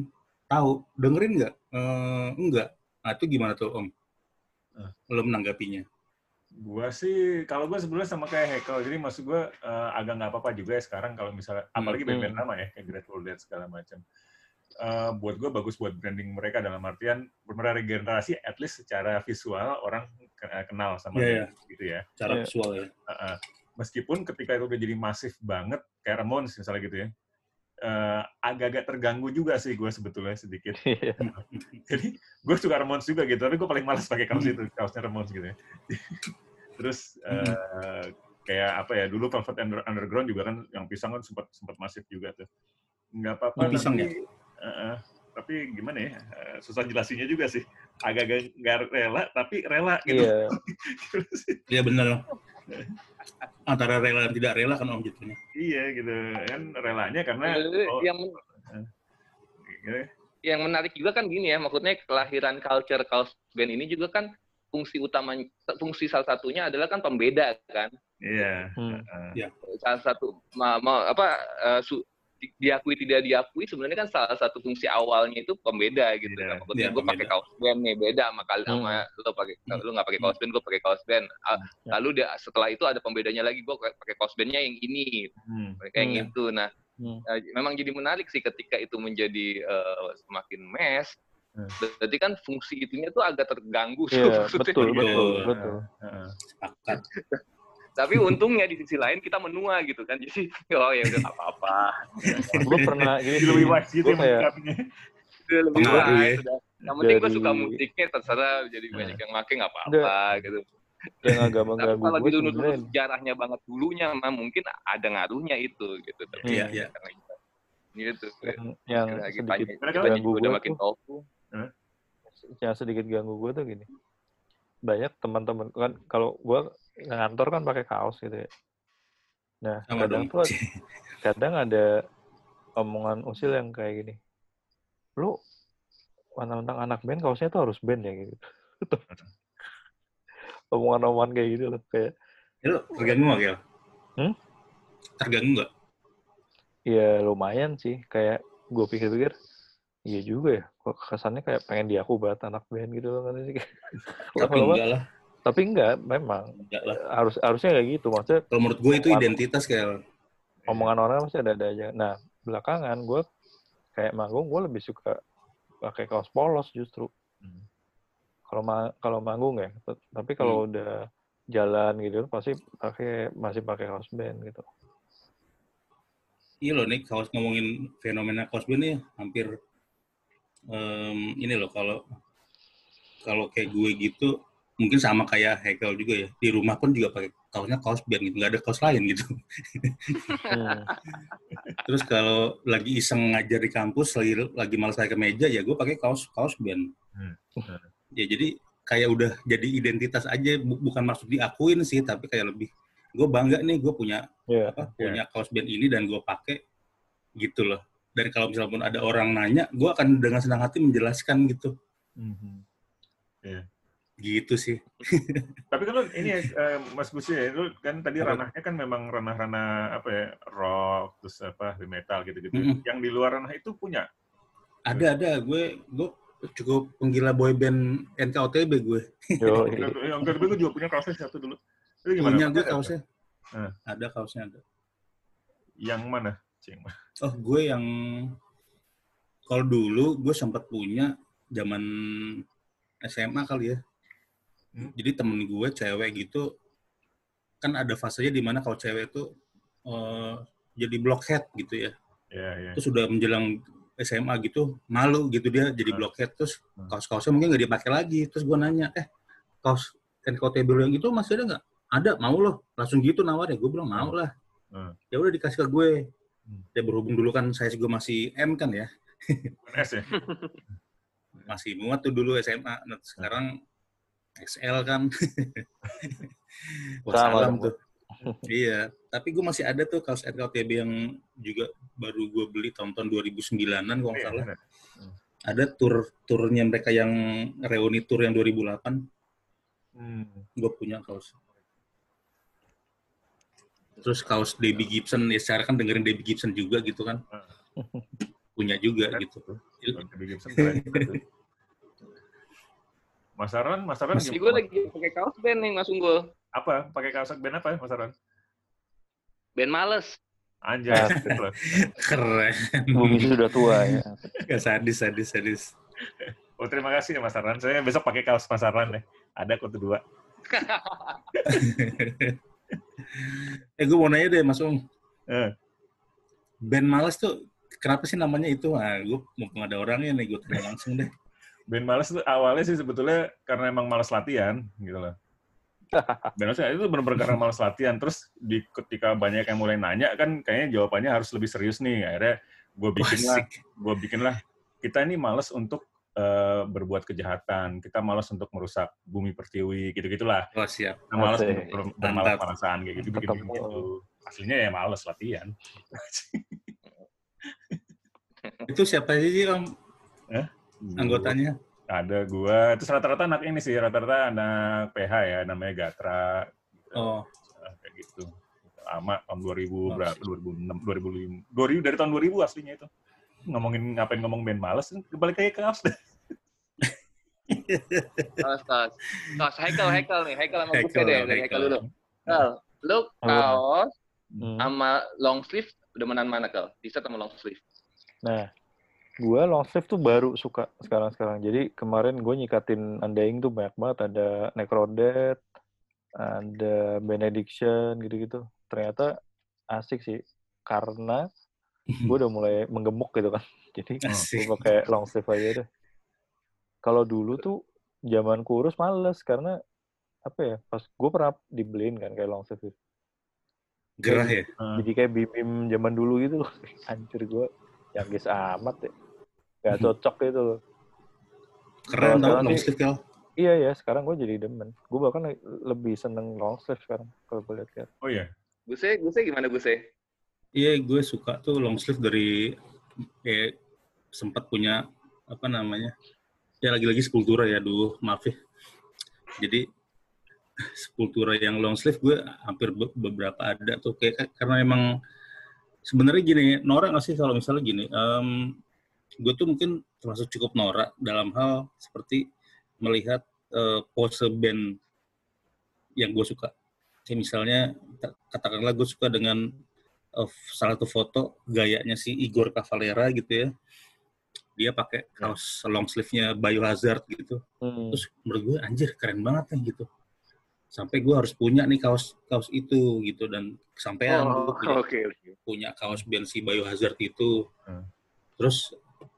tahu dengerin nggak Eh, enggak nah itu gimana tuh om Hmm. lo menanggapinya Gua sih, kalau gue sebenarnya sama kayak Hekel, jadi maksud gue eh, agak nggak apa-apa juga ya sekarang kalau misalnya, Hmm. apalagi band-band lama ya, kayak Grateful Dead segala macam. Eh, buat gue bagus buat branding mereka dalam artian beberapa regenerasi, at least secara visual orang ke- kenal sama Iya, band gitu ya. cara Iya. visual ya Uh-uh. Meskipun ketika itu udah jadi masif banget, kayak Ramones misalnya gitu ya, eh, agak-agak terganggu juga sih gue sebetulnya sedikit. Iya. Jadi gue suka Ramones juga gitu, tapi gue paling malas pakai kaos Hmm. itu, kaosnya Ramones gitu ya. Terus eh, kayak apa ya, dulu Velvet Under- Underground juga kan, yang pisang kan sempat sempat masif juga tuh. Nggak apa-apa, Pisang tapi, eh, tapi gimana ya, eh, susah jelasinnya juga sih. Agak-agak nggak rela, tapi rela gitu. Iya. Iya benar. Antara rela dan tidak rela kan om jatuhnya. Iya gitu kan relanya karena oh, yang gitu. yang menarik juga kan gini ya, maksudnya kelahiran culture kaos band ini juga kan fungsi utama fungsi salah satunya adalah kan pembeda kan Iya. Hmm. Heeh. salah satu ma, ma- apa eh, su- diakui tidak diakui sebenarnya kan salah satu fungsi awalnya itu pembeda gitu Iya. kan. Maksudnya Iya, gue pakai kaos band nih beda sama kali Hmm. sama lo pakai Hmm. lo nggak pakai kaos band gue pakai kaos band. Lalu dia setelah itu ada pembedanya lagi gue pakai kaos bandnya yang ini Hmm. kayak Hmm. gitu. Nah Hmm. eh, memang jadi menarik sih ketika itu menjadi eh, semakin mes. Hmm. Berarti kan fungsi itunya tuh agak terganggu Iya, maksudnya. betul, Betul. betul, betul. Heeh. Sepakat. Tapi untungnya di sisi lain kita menua gitu kan. Jadi oh ya udah apa-apa. Gue pernah gini Jadi lebih sih, wise gitu ya kayak lebih wise, ya. Yang penting gue suka musiknya terserah jadi Nah. banyak yang make nggak apa-apa gitu. yang agak Tapi mengganggu kalau gue dulu sejarahnya banget dulunya mah mungkin ada ngaruhnya itu gitu. Tapi Iya, ya, iya. Gitu. yang, yang Lagi sedikit ganggu juga udah gue makin tuh, tofu. yang sedikit ganggu gue tuh gini. Banyak teman-teman kan kalau gue ngantor kan pakai kaos gitu ya. Nah, Sama kadang dong. tuh kadang ada omongan usil yang kayak gini. Lu mentang-mentang anak band kaosnya tuh harus band ya gitu. Omongan-omongan kayak gitu loh kayak Ya, lu terganggu nggak, Gel? Hmm? Terganggu nggak? ya lumayan sih kayak gue pikir-pikir iya juga ya kok kesannya kayak pengen diaku banget anak band gitu loh kan sih Tapi enggak lah. Tapi enggak memang. Enggak lah. harus harusnya kayak gitu. Maksudnya Kalau menurut gue itu identitas, Gel. omongan orang pasti ada ada aja. Nah belakangan gue kayak manggung gue lebih suka pakai kaos polos justru. Hmm. kalau ma- kalau manggung ya. Tapi kalau udah jalan gitu pasti pakai masih pakai kaos band gitu. Iya loh, nih kaos ngomongin fenomena kaos band nih hampir em, ini loh kalau kalau kayak gue gitu mungkin sama kayak Hekel juga ya di rumah pun juga pakai kaosnya kaos band gitu nggak ada kaos lain gitu Hmm. terus kalau lagi iseng ngajar di kampus lagi lagi malas pakai meja ya gue pakai kaos kaos band Hmm. ya jadi kayak udah jadi identitas aja bu- bukan maksud diakuin sih tapi kayak lebih gue bangga nih gue punya ya apa punya kaos band ini dan gue pakai gitu loh dan kalau misalnya pun ada orang nanya gue akan dengan senang hati menjelaskan gitu Mhm. Gitu sih Tapi kan lu ini ya, eh, Mas Gusi ya, lu kan tadi Apa? ranahnya kan memang ranah-ranah apa ya, rock, terus apa, heavy metal gitu-gitu. Mm-mm. Yang di luar ranah itu punya. ada ada gue gue cukup penggila boy band NKOTB gue yo Yang kedua gue juga punya kaosnya satu dulu. Itu gimana? punya gue kaosnya Hmm. ada kaosnya ada Yang mana? Cing. oh gue yang kalau dulu gue sempat punya zaman SMA kali ya Hmm. jadi temen gue cewek gitu kan ada fasenya di mana kalau cewek itu eh, jadi blockhead gitu ya Ya, ya. terus sudah menjelang SMA gitu malu gitu dia jadi Hmm. blockhead terus Hmm. kaos-kaosnya mungkin nggak dipakai lagi terus gue nanya eh kaos lo yang itu masih ada nggak ada mau loh langsung gitu nawar ya gue bilang mau lah Hmm. ya udah dikasih ke gue Hmm. ya berhubung dulu kan saya juga masih M kan ya S ya? masih muat tuh dulu SMA nah, sekarang XL kan. Dong, tuh. iya tapi gue masih ada tuh kaos NKOTB yang juga baru gue beli tahun-tahun 2009an kalau nggak Iya, salah. benar. ada tur turnya mereka yang reuni tour yang 2008 Hmm. gue punya kaos. Terus kaos Debbie Gibson ya secara kan dengerin Debbie Gibson juga gitu kan. Punya juga gitu. Debbie Gibson. Mas Aron, Mas Aron gimana? gue lagi pakai kaos band nih Mas Unggul. apa? Pakai kaos band apa ya, Mas Aron? Band males. Anjay, keren bumi sudah tua ya ya sadis sadis sadis Oh, terima kasih ya Mas Aron. Saya besok pakai kaos Mas Aron deh. Ada kok tuh dua. eh gue mau nanya deh Mas Ung Eh. band males tuh kenapa sih namanya itu nah gue mumpung ada orangnya nih gue tanya langsung deh Band males tuh awalnya sih sebetulnya karena emang males latihan gitu loh. Band males itu benar-benar karena males latihan. Terus di ketika banyak yang mulai nanya kan kayaknya jawabannya harus lebih serius nih. Akhirnya gue bikin lah, Asik. gue bikin lah. Kita ini males untuk eh, berbuat kejahatan. Kita males untuk merusak bumi pertiwi, gitu-gitulah. oh siap Kita males Asik. untuk ber- bermalas-malasan kayak gitu, Ketemu. gitu. Aslinya ya males latihan. itu siapa sih om Eh? Anggotanya ada gua terus rata-rata anak ini sih rata-rata anak PH ya namanya Gatra Oh, Nah, kayak gitu lama tahun 2000 Oh, berapa 2006 2005 2000 dari tahun 2000 aslinya itu ngomongin ngapain ngomong band males balik lagi ke kaos deh Kaos, kaos. Kaos, Haikal, Haikal nih. Haikal sama Buke deh. Dari Haikal. Haikal dulu. Kal, lu kaos Hmm. sama long sleeve demenan mana, Kal? T-shirt sama long sleeve? Nah, gue long sleeve tuh baru suka sekarang-sekarang. Jadi kemarin gue nyikatin Undying tuh banyak banget. Ada Necrodead, ada Benediction gitu-gitu. Ternyata asik sih. Karena gue udah mulai menggemuk gitu kan. Jadi gue pakai long sleeve aja deh. Kalau dulu tuh zaman kurus males karena apa ya? Pas gue pernah dibeliin kan kayak long sleeve. itu. gerah ya? Jadi kayak bim-bim zaman dulu gitu loh. Hancur gue. Yang guys amat ya. Gak cocok gitu loh. Keren tau long sih- sleeve Kel. Iya ya, sekarang gue jadi demen. Gue bahkan le- lebih seneng long sleeve sekarang kalau gue lihat-lihat. oh iya Guse, Guse gimana Guse? Iya, gue suka tuh long sleeve dari eh sempat punya apa namanya? Ya lagi-lagi Sepultura ya, duh maaf ya. Jadi Sepultura yang long sleeve gue hampir be- beberapa ada tuh kayak karena emang sebenarnya gini, norak nggak sih kalau misalnya gini, em, gue tuh mungkin termasuk cukup norak dalam hal seperti melihat eh, pose band yang gue suka. Kayak misalnya ta- katakanlah gue suka dengan eh, salah satu foto gayanya si Igor Cavalera gitu ya. Dia pakai kaos long sleeve-nya Biohazard gitu. Hmm. Terus menurut gue anjir keren banget nih gitu. Sampai gue harus punya nih kaos kaos itu gitu dan kesampaian Oh, punya, oke. punya kaos band si Biohazard itu. Hmm. Terus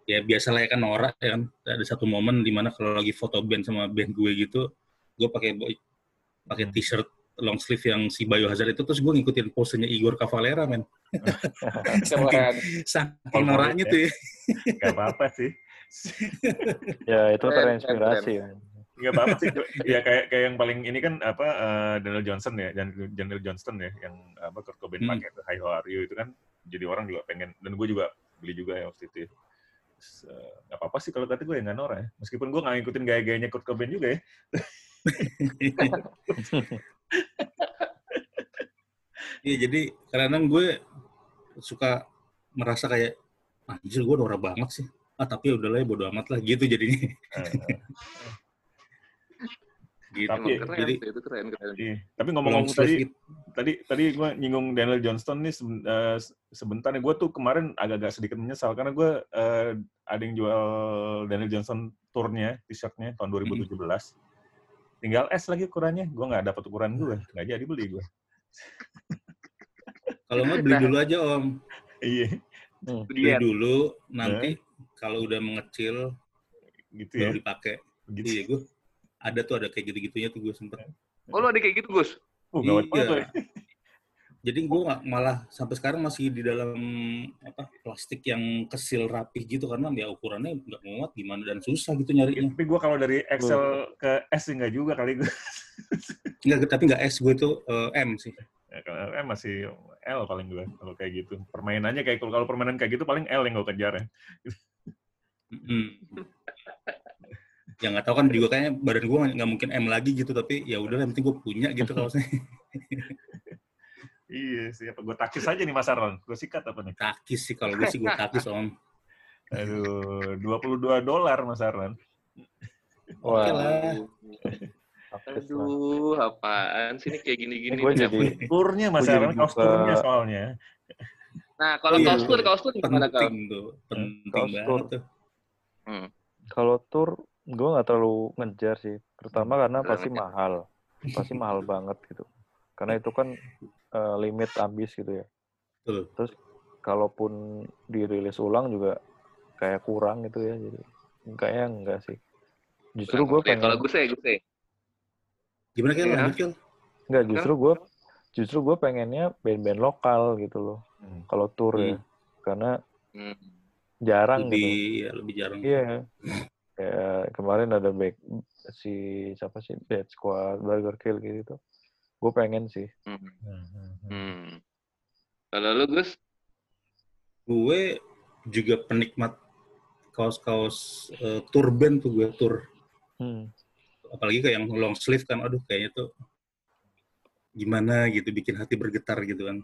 ya biasalah ya kan norak ya kan. Ada satu momen di mana kalau lagi foto band sama band gue gitu, gue pakai boy- pakai Hmm. t-shirt long sleeve yang si Biohazard itu terus gue ngikutin posenya Igor Cavalera men. Saking Favorit noraknya ya. tuh ya. nggak apa-apa sih Ya itu terinspirasi kan. nggak apa-apa sih ya kayak kayak yang paling ini kan apa eh, Daniel Johnson ya Daniel Johnston ya yang apa Kurt Cobain Hmm. pakai Hi How Are You itu kan jadi orang juga pengen dan gue juga beli juga ya waktu itu ya. Nggak apa-apa sih kalau kata gue ya nggak norak ya meskipun gue nggak ngikutin gaya-gayanya Kurt Cobain juga ya Iya jadi kadang gue suka merasa kayak anjir gue norak banget sih. Ah tapi ya udahlah ya bodo amat lah gitu jadinya. Gitu. Tapi- Emang keren jadi itu keren, keren. iya. tapi ngomong-ngomong tadi itu- tadi tadi gue nyinggung Daniel Johnston nih eh, sebentar nih gue tuh kemarin agak-agak sedikit menyesal karena gue eh, ada yang jual Daniel Johnson tournya t-shirtnya tahun 2017 tinggal S lagi ukurannya gue nggak dapat ukuran gue nggak jadi beli gue kalau nggak beli Nah. dulu aja om. iya Beli Dia. dulu nanti kalau udah mengecil gitu ya baru dipakai. gitu Iya gue ada tuh ada kayak gitu-gitunya tuh gue sempet. Oh, lu ada kayak gitu, Gus? uh, banget Iya. Jadi gue malah sampai sekarang masih di dalam apa plastik yang kesil rapih gitu karena ya ukurannya nggak muat gimana dan susah gitu nyarinya. tapi gue kalau dari Excel ke S sih nggak juga kali gue Nggak, tapi nggak S gue tuh eh, M sih. Ya, kalau M masih L paling gue kalau kayak gitu permainannya kayak kalau permainan kayak gitu paling L yang gue kejar ya Mm. Ya nggak tahu kan juga kayaknya badan gue nggak mungkin M lagi gitu tapi ya udah yang penting gue punya gitu kaosnya iya siapa gue takis aja nih Mas Aron gue sikat apa nih takis sih kalau gue sih gue takis om aduh 22 dolar Mas Aron oke Wah, lah. Aduh, apaan sih ini kayak gini-gini? Nih, jadi- apa? turnya Mas Aron kaos buka- turnya soalnya Nah, kalau Iya, kaos tur, kaos tur gimana, Kal? penting tuh penting banget tur. tuh Kalau tour gue nggak terlalu ngejar sih. Pertama karena Nggak pasti mahal, pasti mahal banget gitu. Karena itu kan eh, limit habis gitu ya. Betul. Terus kalaupun dirilis ulang juga kayak kurang gitu ya. Jadi kayaknya enggak sih. Justru gue kalau pengen gue sih, gue sih. gimana lanjut Kel? enggak justru gue justru gue pengennya band-band lokal gitu loh. Hmm. Kalau tour ya. Hmm. Karena Hmm. jarang lebih gitu. ya, lebih jarang Iya. Kayak kemarin ada back si siapa sih Dead Squad, Burger Kill gitu. Gue pengen sih. Hmm. Hmm. Kalau lu, Gus? gue juga penikmat kaos-kaos uh, tour band tuh gue tour Hmm. apalagi kayak yang long sleeve kan aduh kayaknya tuh gimana gitu bikin hati bergetar gitu kan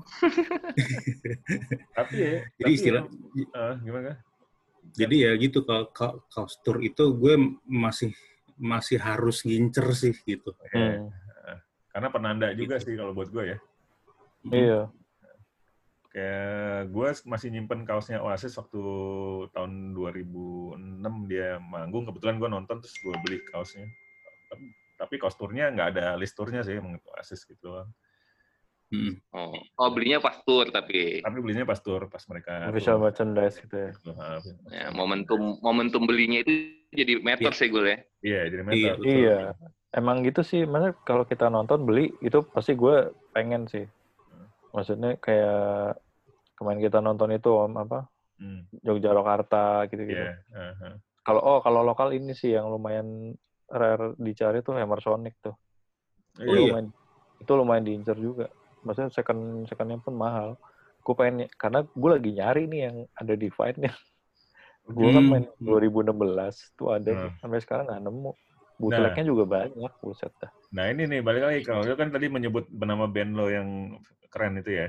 Tapi ya, jadi tapi istilah ya, eh, gimana? Jadi ya gitu kalau tour itu gue masih masih harus ngincer sih gitu Ya, Hmm. karena penanda juga sih kalau buat gue ya. Iya. Kayak gue masih nyimpen kaosnya Oasis waktu tahun 2006 dia manggung. Kebetulan gue nonton terus gue beli kaosnya. Tapi, kaos turnya nggak ada list turnya sih itu Oasis gitu doang. Mm. Oh, oh belinya pas tour tapi Tapi belinya pas tur, pas mereka Official tur. merchandise gitu ya. Maaf. ya, momentum momentum belinya itu jadi meter sih gue ya. Iya, jadi Iya, metal. betul. Iya. Emang gitu sih, maksudnya kalau kita nonton beli itu pasti gue pengen sih. Maksudnya kayak kemarin kita nonton itu om apa Hmm, Jogja Jakarta gitu-gitu. Iya. aha. Kalau oh kalau lokal ini sih yang lumayan rare dicari tuh Hammer Sonic tuh. Oh Itu iya. lumayan, itu lumayan diincar juga. Maksudnya second secondnya pun mahal. Gue pengen karena gue lagi nyari nih yang ada divide-nya. Gue kan Hmm. main 2016 tuh ada Hmm. sampai sekarang nggak nemu. Bootlegnya juga banyak, buset dah. Nah ini nih balik lagi kalau kan tadi menyebut nama band lo yang keren itu ya.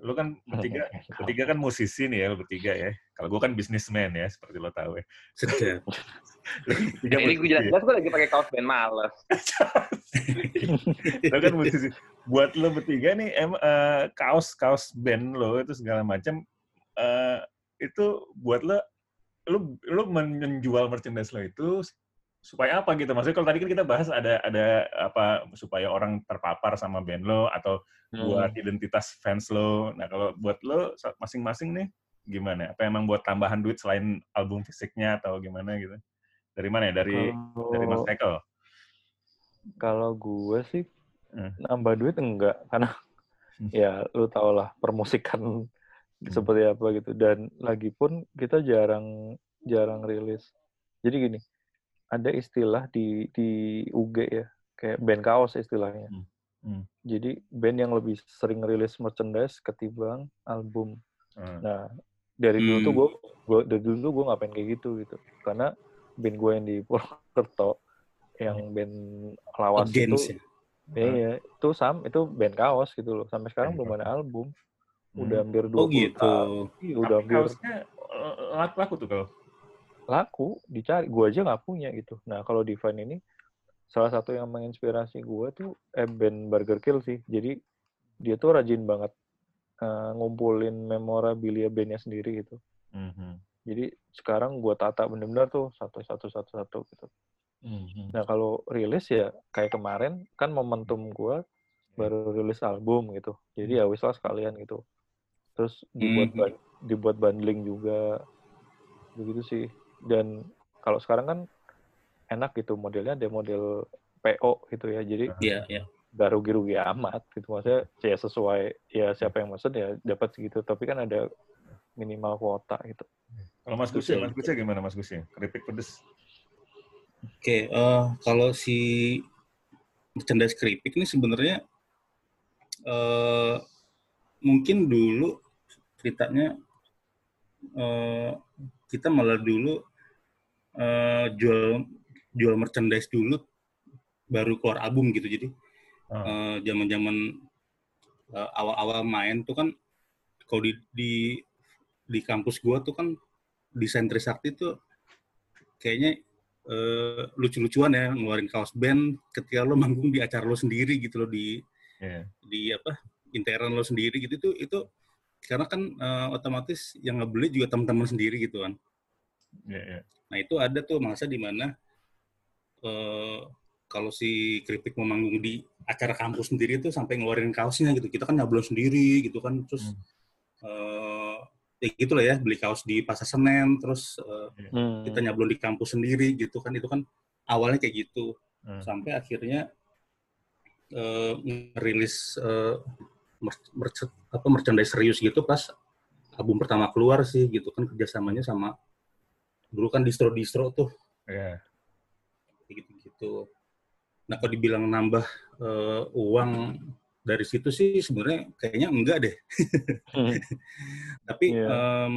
Lu kan bertiga, bertiga kan musisi nih ya, lu bertiga ya. Kalau gue kan bisnismen ya, seperti lo tahu ya. sedap bertiga Ini gue jelas-jelas gue lagi pakai kaos band males. lo kan musisi. Buat lo bertiga nih, em eh, kaos kaos band lo itu segala macam eh, itu buat lo, lo lo menjual merchandise lo itu supaya apa gitu? Maksudnya kalau tadi kan kita bahas ada ada apa supaya orang terpapar sama band lo atau buat identitas fans lo. Nah kalau buat lo masing-masing nih gimana? Apa emang buat tambahan duit selain album fisiknya atau gimana gitu? Dari mana ya? Dari dari Mas Michael? kalau gue sih Hmm. nambah duit enggak karena Hmm. ya lu tau lah permusikan seperti apa gitu dan lagi pun kita jarang jarang rilis. Jadi gini, ada istilah di di UG ya, kayak band kaos istilahnya. Hmm. Hmm. Jadi band yang lebih sering rilis merchandise ketimbang album. Hmm. Nah, dari dulu tuh Hmm. gue, gue dari dulu tuh gue ngapain kayak gitu gitu. Karena band gue yang di Purwokerto, yang band lawas against itu, ya iya itu sam, itu band kaos gitu loh. Sampai sekarang belum ada album. Hmm. Udah hampir 20 oh gitu tahun. Iya, udah hampir kaosnya eh, laku, laku tuh kalau. Laku, dicari. Gue aja nggak punya gitu. Nah, kalau Divine ini salah satu yang menginspirasi gue tuh eh, band Burger Kill sih. Jadi dia tuh rajin banget eh, ngumpulin memorabilia bandnya sendiri gitu. Mhm. Jadi sekarang gue tata bener-bener tuh satu-satu satu-satu gitu. Mhm. Nah kalau rilis ya kayak kemarin kan momentum gue baru rilis album gitu. Jadi ya wis lah sekalian gitu. Terus dibuat Mhm. ban- dibuat bundling juga begitu sih. Dan kalau sekarang kan enak gitu modelnya ada model PO gitu ya. Jadi Iya, iya. gak rugi-rugi amat gitu maksudnya ya sesuai ya siapa yang mesen ya dapat segitu tapi kan ada minimal kuota gitu Kalau Mas Gus Betul. Mas Gus ya gimana Mas Gus ya? Keripik pedes. Oke, eh, kalau si merchandise keripik ini sebenarnya eh, mungkin dulu ceritanya eh, kita malah dulu eh, jual jual merchandise dulu baru keluar album gitu. Jadi Ah. eh, zaman-zaman eh, awal-awal main tuh kan kalau di di di kampus gua tuh kan desain Trisakti tuh kayaknya eh, lucu-lucuan ya ngeluarin kaos band ketika lo manggung di acara lo sendiri gitu loh di Iya. di apa intern lo sendiri gitu itu itu karena kan eh, otomatis yang ngebeli juga teman-teman sendiri gitu kan Iya, iya. Nah itu ada tuh masa di mana eh, kalau si keripik mau manggung di acara kampus sendiri tuh sampai ngeluarin kaosnya gitu kita kan nyablon sendiri gitu kan terus eh ya gitu lah ya beli kaos di pasar senen terus eh, Hmm. kita nyablon di kampus sendiri gitu kan itu kan awalnya kayak gitu Hmm. sampai akhirnya eh ngerilis eh, mer- merch- apa merchandise serius gitu pas album pertama keluar sih gitu kan kerjasamanya sama dulu kan distro-distro tuh Iya. kayak gitu-gitu. Nah kalau dibilang nambah eh, uang dari situ sih sebenarnya kayaknya enggak deh. Hmm. Tapi Iya. em,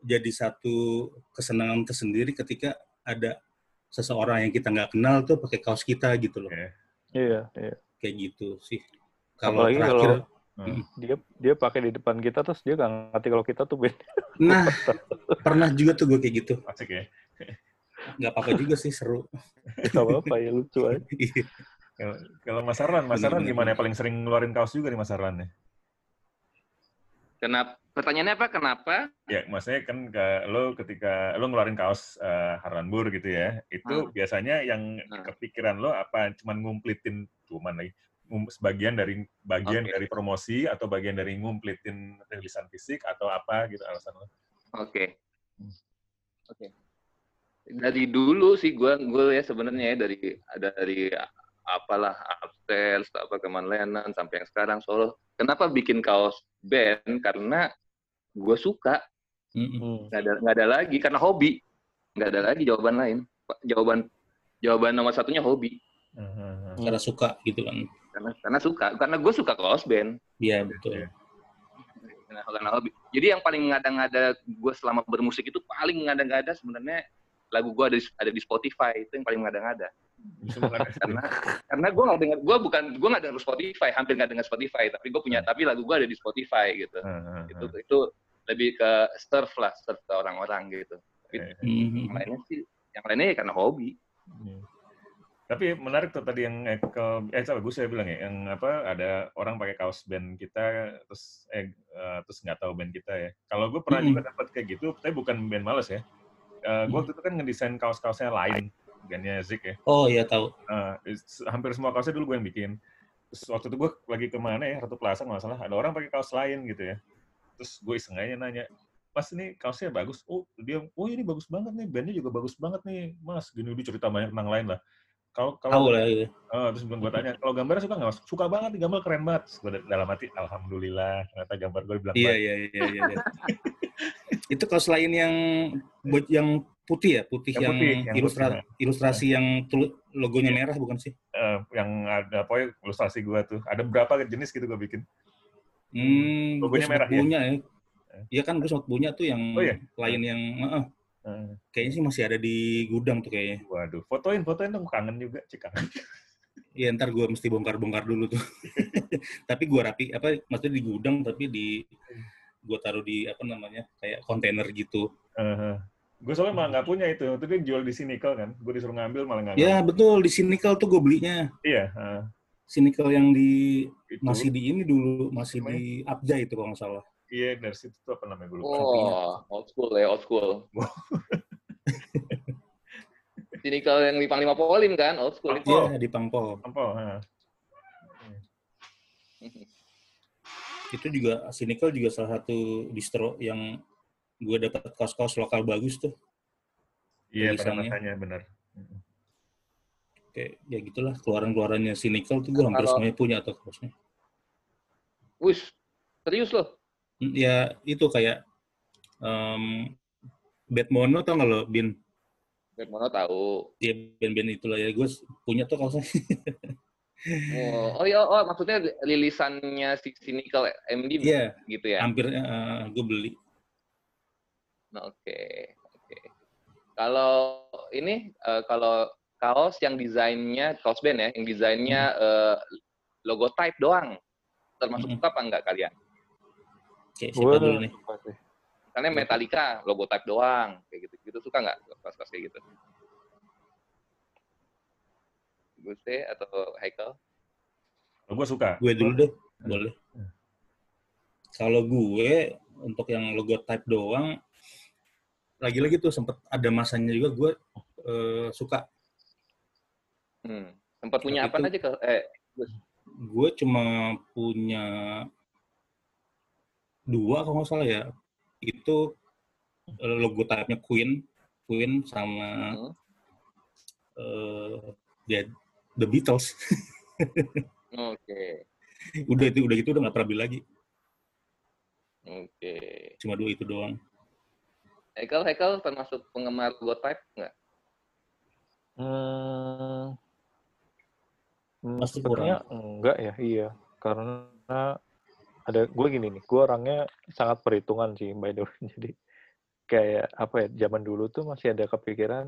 jadi satu kesenangan tersendiri ketika ada seseorang yang kita nggak kenal tuh pakai kaos kita gitu loh. Iya, iya. Kayak gitu sih. Kalau terakhir, kalau Hmm. dia dia pakai di depan kita terus dia nggak ngerti kalau kita tuh band. nah pernah juga tuh gue kayak gitu. Asik ya. Nggak apa-apa juga sih seru. Gak apa-apa ya lucu aja. Kalau kalau Mas Arlan, Mas Arlan gimana ya paling sering ngeluarin kaos juga nih Mas Arlan ya? Kenapa? Pertanyaannya apa? Kenapa? Ya, maksudnya kan ke, lo ketika lo ngeluarin kaos uh, Harlanbur gitu ya, itu Hmm. biasanya yang Hmm. kepikiran lo apa? Cuman ngumplitin, cuman lagi, sebagian dari bagian Oke. dari promosi atau bagian dari ngumplitin rilisan fisik atau apa gitu alasan lo? Oke. Oke. Dari dulu sih gue gue ya sebenarnya ya dari ada dari apalah upstairs apa kemanlenan sampai yang sekarang solo. Kenapa bikin kaos band? Karena gue suka Mm-mm. Hmm. nggak ada nggak ada lagi karena hobi nggak ada lagi jawaban lain jawaban jawaban nomor satunya hobi Hmm. Karena suka gitu kan. Karena karena suka karena gue suka kaos band. Iya betul. karena, karena hobi. Jadi yang paling ngada-ngada gue selama bermusik itu paling ngada-ngada sebenarnya lagu gue ada di, ada di Spotify. Itu yang paling ngada-ngada. Karena karena gue nggak dengar gue bukan gue nggak dengar Spotify hampir nggak dengar Spotify. Tapi gue punya tapi lagu gue ada di Spotify gitu. Hmm, itu itu lebih ke serve lah serve ke orang-orang gitu. Mhm. yang lainnya sih yang lainnya ya karena hobi. Hmm. Tapi menarik tuh tadi yang eh, ke eh salah gue saya bilang ya yang apa ada orang pakai kaos band kita terus eh eh, terus nggak tahu band kita ya. Kalau gue pernah Mm-mm. juga dapat kayak gitu, tapi bukan band males ya. Eh, gue waktu itu kan ngedesain kaos-kaosnya lain, bandnya Zik ya. Oh iya tahu. Is- hampir semua kaosnya dulu gue yang bikin. Terus waktu itu gue lagi ke mana ya, Ratu Plaza nggak salah, ada orang pakai kaos lain gitu ya. Terus gue iseng aja nanya, Mas ini kaosnya bagus. Oh dia, oh ini bagus banget nih, bandnya juga bagus banget nih, Mas. Gini dia cerita banyak tentang lain lah. Kalau kalau lah. Iya. Oh, terus gue tanya, kalau gambarnya suka nggak? Mas? Suka banget, gambar keren banget. Terus gue dalam hati, alhamdulillah, ternyata gambar gue bilang Iya iya iya iya. iya. Itu kaos lain yang buat yang putih ya, putih Yang yang, putih, yang ilustra- putih, ilustrasi yang tulu- logonya merah bukan sih? Eh, yang ada pokoknya ilustrasi gue tuh. Ada berapa jenis gitu gue bikin. Hmm, Logonya merah ya? punya ya. Iya kan gue sempat punya tuh yang Oh, iya? lain yang heeh, Eh, kayaknya sih masih ada di gudang tuh kayaknya. waduh, fotoin, fotoin dong, kangen juga, cik kangen. Iya ntar gue mesti bongkar-bongkar dulu tuh. tapi gue rapi apa maksudnya di gudang tapi di gue taruh di apa namanya kayak kontainer gitu. gue soalnya malah nggak punya itu. Itu dia jual di Cynical kan. Gue disuruh ngambil malah nggak Ya ngambil. betul di Cynical tuh gue belinya. Iya. eh, Cynical yang di itu. masih di ini dulu masih Namanya? di Abja itu kalau nggak salah. Iya, dari situ tuh apa namanya gue lupa. Oh, old school ya, old school. Sini kalau yang di Panglima Polim kan, old school itu. Oh. Iya di Pangpol. Apa? eh. Itu juga Cynical juga salah satu distro yang gue dapat kaos-kaos lokal bagus tuh. Iya, pada masanya benar. Kayak ya gitulah keluaran-keluarannya Cynical tuh gue hampir semuanya punya atau kaosnya. Wih, serius loh. Hmm, Ya itu kayak um, Bad Mono tau nggak lo, Bin? Biar mana tahu. Ya band-band itulah ya, gue punya tuh kaosnya. Oh, oh iya, oh maksudnya rilisannya si Cynical MD Iya, gitu ya. hampir gue beli. Nah, Oke, oke. Kalau ini eh, kalau kaos yang desainnya kaos band ya, yang desainnya eh, logo type doang, termasuk suka apa enggak kalian? Siapa dulu nih? Karena Metallica logo type doang, kayak gitu. Gitu suka nggak kaos-kaos kayak gitu? Guste atau Haikal? Kalau gue suka. Gue dulu deh, boleh. Kalau gue untuk yang logo type doang, lagi-lagi tuh sempet ada masanya juga gue eh, suka. Hmm. Sempat punya Tapi apa itu- aja ke eh Gue cuma punya dua kalau nggak salah ya. Itu eh, logo type-nya Queen, Queen sama hmm. eh, ya, The Beatles. Oke. udah itu udah gitu udah nggak pernah beli lagi. Oke. Cuma dua itu doang. Haikal, Haikal termasuk penggemar logo type nggak? Hmm, hmm, Pasti sebenarnya enggak ya, iya. Karena ada gue gini nih, gue orangnya sangat perhitungan sih by the way. Jadi kayak apa ya zaman dulu tuh masih ada kepikiran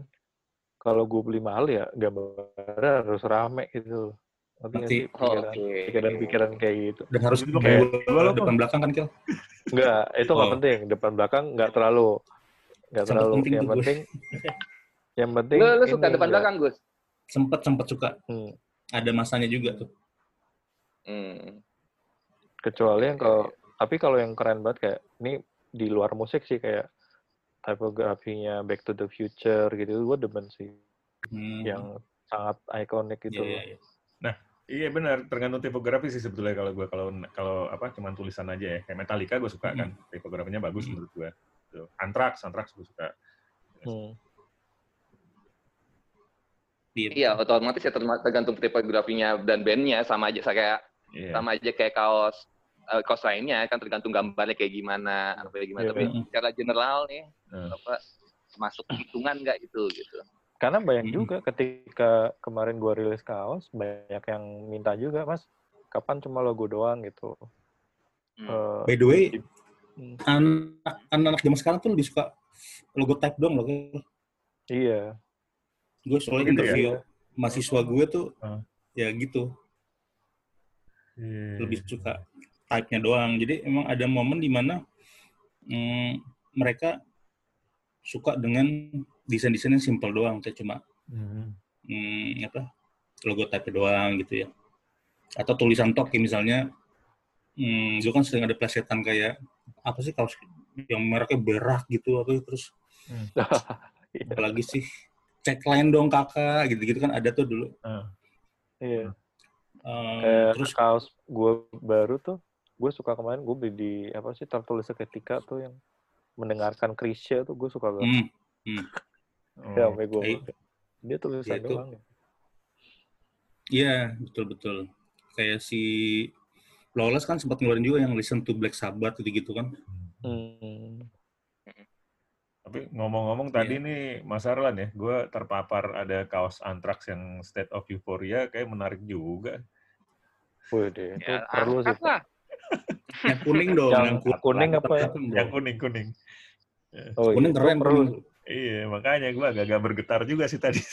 kalau gue beli mahal ya gambarnya harus rame gitu sih pikiran Oke. pikiran-pikiran kayak gitu Dan harus Itu kayak dua lo, depan belakang kan, Kil? Enggak, itu nggak Oh. penting. Depan belakang nggak terlalu. Nggak terlalu. penting yang penting, yang penting. Lu, lu suka depan belakang, Gus? Sempet, sempet suka. Hmm, Ada masanya juga tuh. Hmm. Kecuali yang kalau, tapi kalau yang keren banget kayak ini di luar musik sih kayak typografinya Back to the Future gitu, gue demen sih. Hmm. Yang sangat ikonik Iya, gitu. iya, iya. Iya benar, tergantung tipografi sih sebetulnya kalau gue kalau kalau apa cuman tulisan aja ya. Kayak Metallica gue suka kan, tipografinya bagus Hmm. menurut gue. Tuh. Anthrax, Anthrax gue suka. Hmm. Iya. Iya, otomatis ya tergantung tipografinya dan bandnya sama aja kayak Iya. sama aja kayak kaos eh, kaos lainnya kan tergantung gambarnya kayak gimana apa ya gimana Iya, tapi iya. secara general nih Hmm. apa masuk hitungan nggak itu gitu Karena banyak Hmm. juga ketika kemarin gua rilis kaos, banyak yang minta juga, Mas, kapan cuma logo doang gitu. Hmm. Eh, By the way, Hmm. anak anak zaman sekarang tuh lebih suka logo type dong loh. iya. Gue soalnya Gitu ya? interview mahasiswa gue tuh Hmm. ya gitu, Iya. lebih suka type-nya doang. Jadi emang ada momen di mana mm, mereka suka dengan desain-desain yang simple doang, kayak cuma Hmm. mm, apa logo type doang gitu ya. Atau tulisan tok kayak misalnya, mm, gue kan sering ada plesetan kayak apa sih kaos yang mereknya berak gitu apa ya, terus Iya. apalagi sih cek lain dong kakak gitu-gitu kan ada tuh dulu. Iya. Eh, Kayak terus kaos gue baru tuh, gue suka kemarin gue beli di apa sih tertulis seketika tuh yang mendengarkan Krisya tuh gue suka banget. hmm, Oh. Ya, sampai gue Iya. dia tulisan Ya, itu. doang. ya. Iya, betul-betul. Kayak si Lawless kan sempat ngeluarin juga yang Listen to Black Sabbath gitu-gitu kan. Hmm. Tapi ngomong-ngomong Iya. tadi nih Mas Arlan ya, gue terpapar ada kaos Anthrax yang State of Euphoria kayak menarik juga. Wih deh, itu ya perlu sih. lah Yang kuning dong, Yang yang kuning, kuning apa ya? Yang kuning-kuning. Oh, iya, Kuning itu keren, perlu. kuning. Iya, makanya gue agak-agak bergetar juga sih tadi.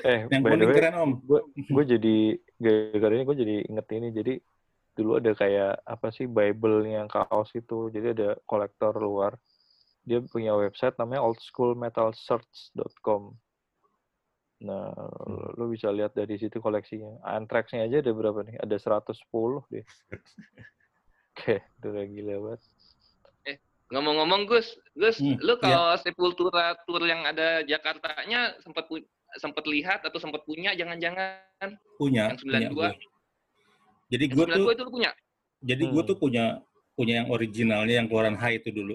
Eh, Yang kuning way, keren om. gue jadi gara-gara ini gue jadi inget ini jadi dulu ada kayak apa sih Bible yang kaos itu jadi ada kolektor luar dia punya website namanya oldschoolmetalsearch.com nah lo bisa lihat dari situ koleksinya. Anthrax-nya aja ada berapa nih? Ada 110 deh. Oke udah gila banget. Ngomong-ngomong Gus Gus Hmm, lu iya. kalau Sepultura tour yang ada Jakartanya sempat pu- sempat lihat atau sempat punya? Jangan-jangan. Punya, yang punya 92 gue. Jadi yang gue tuh, 92 itu lu punya? jadi gue Hmm. tuh punya punya yang originalnya yang keluaran High itu dulu,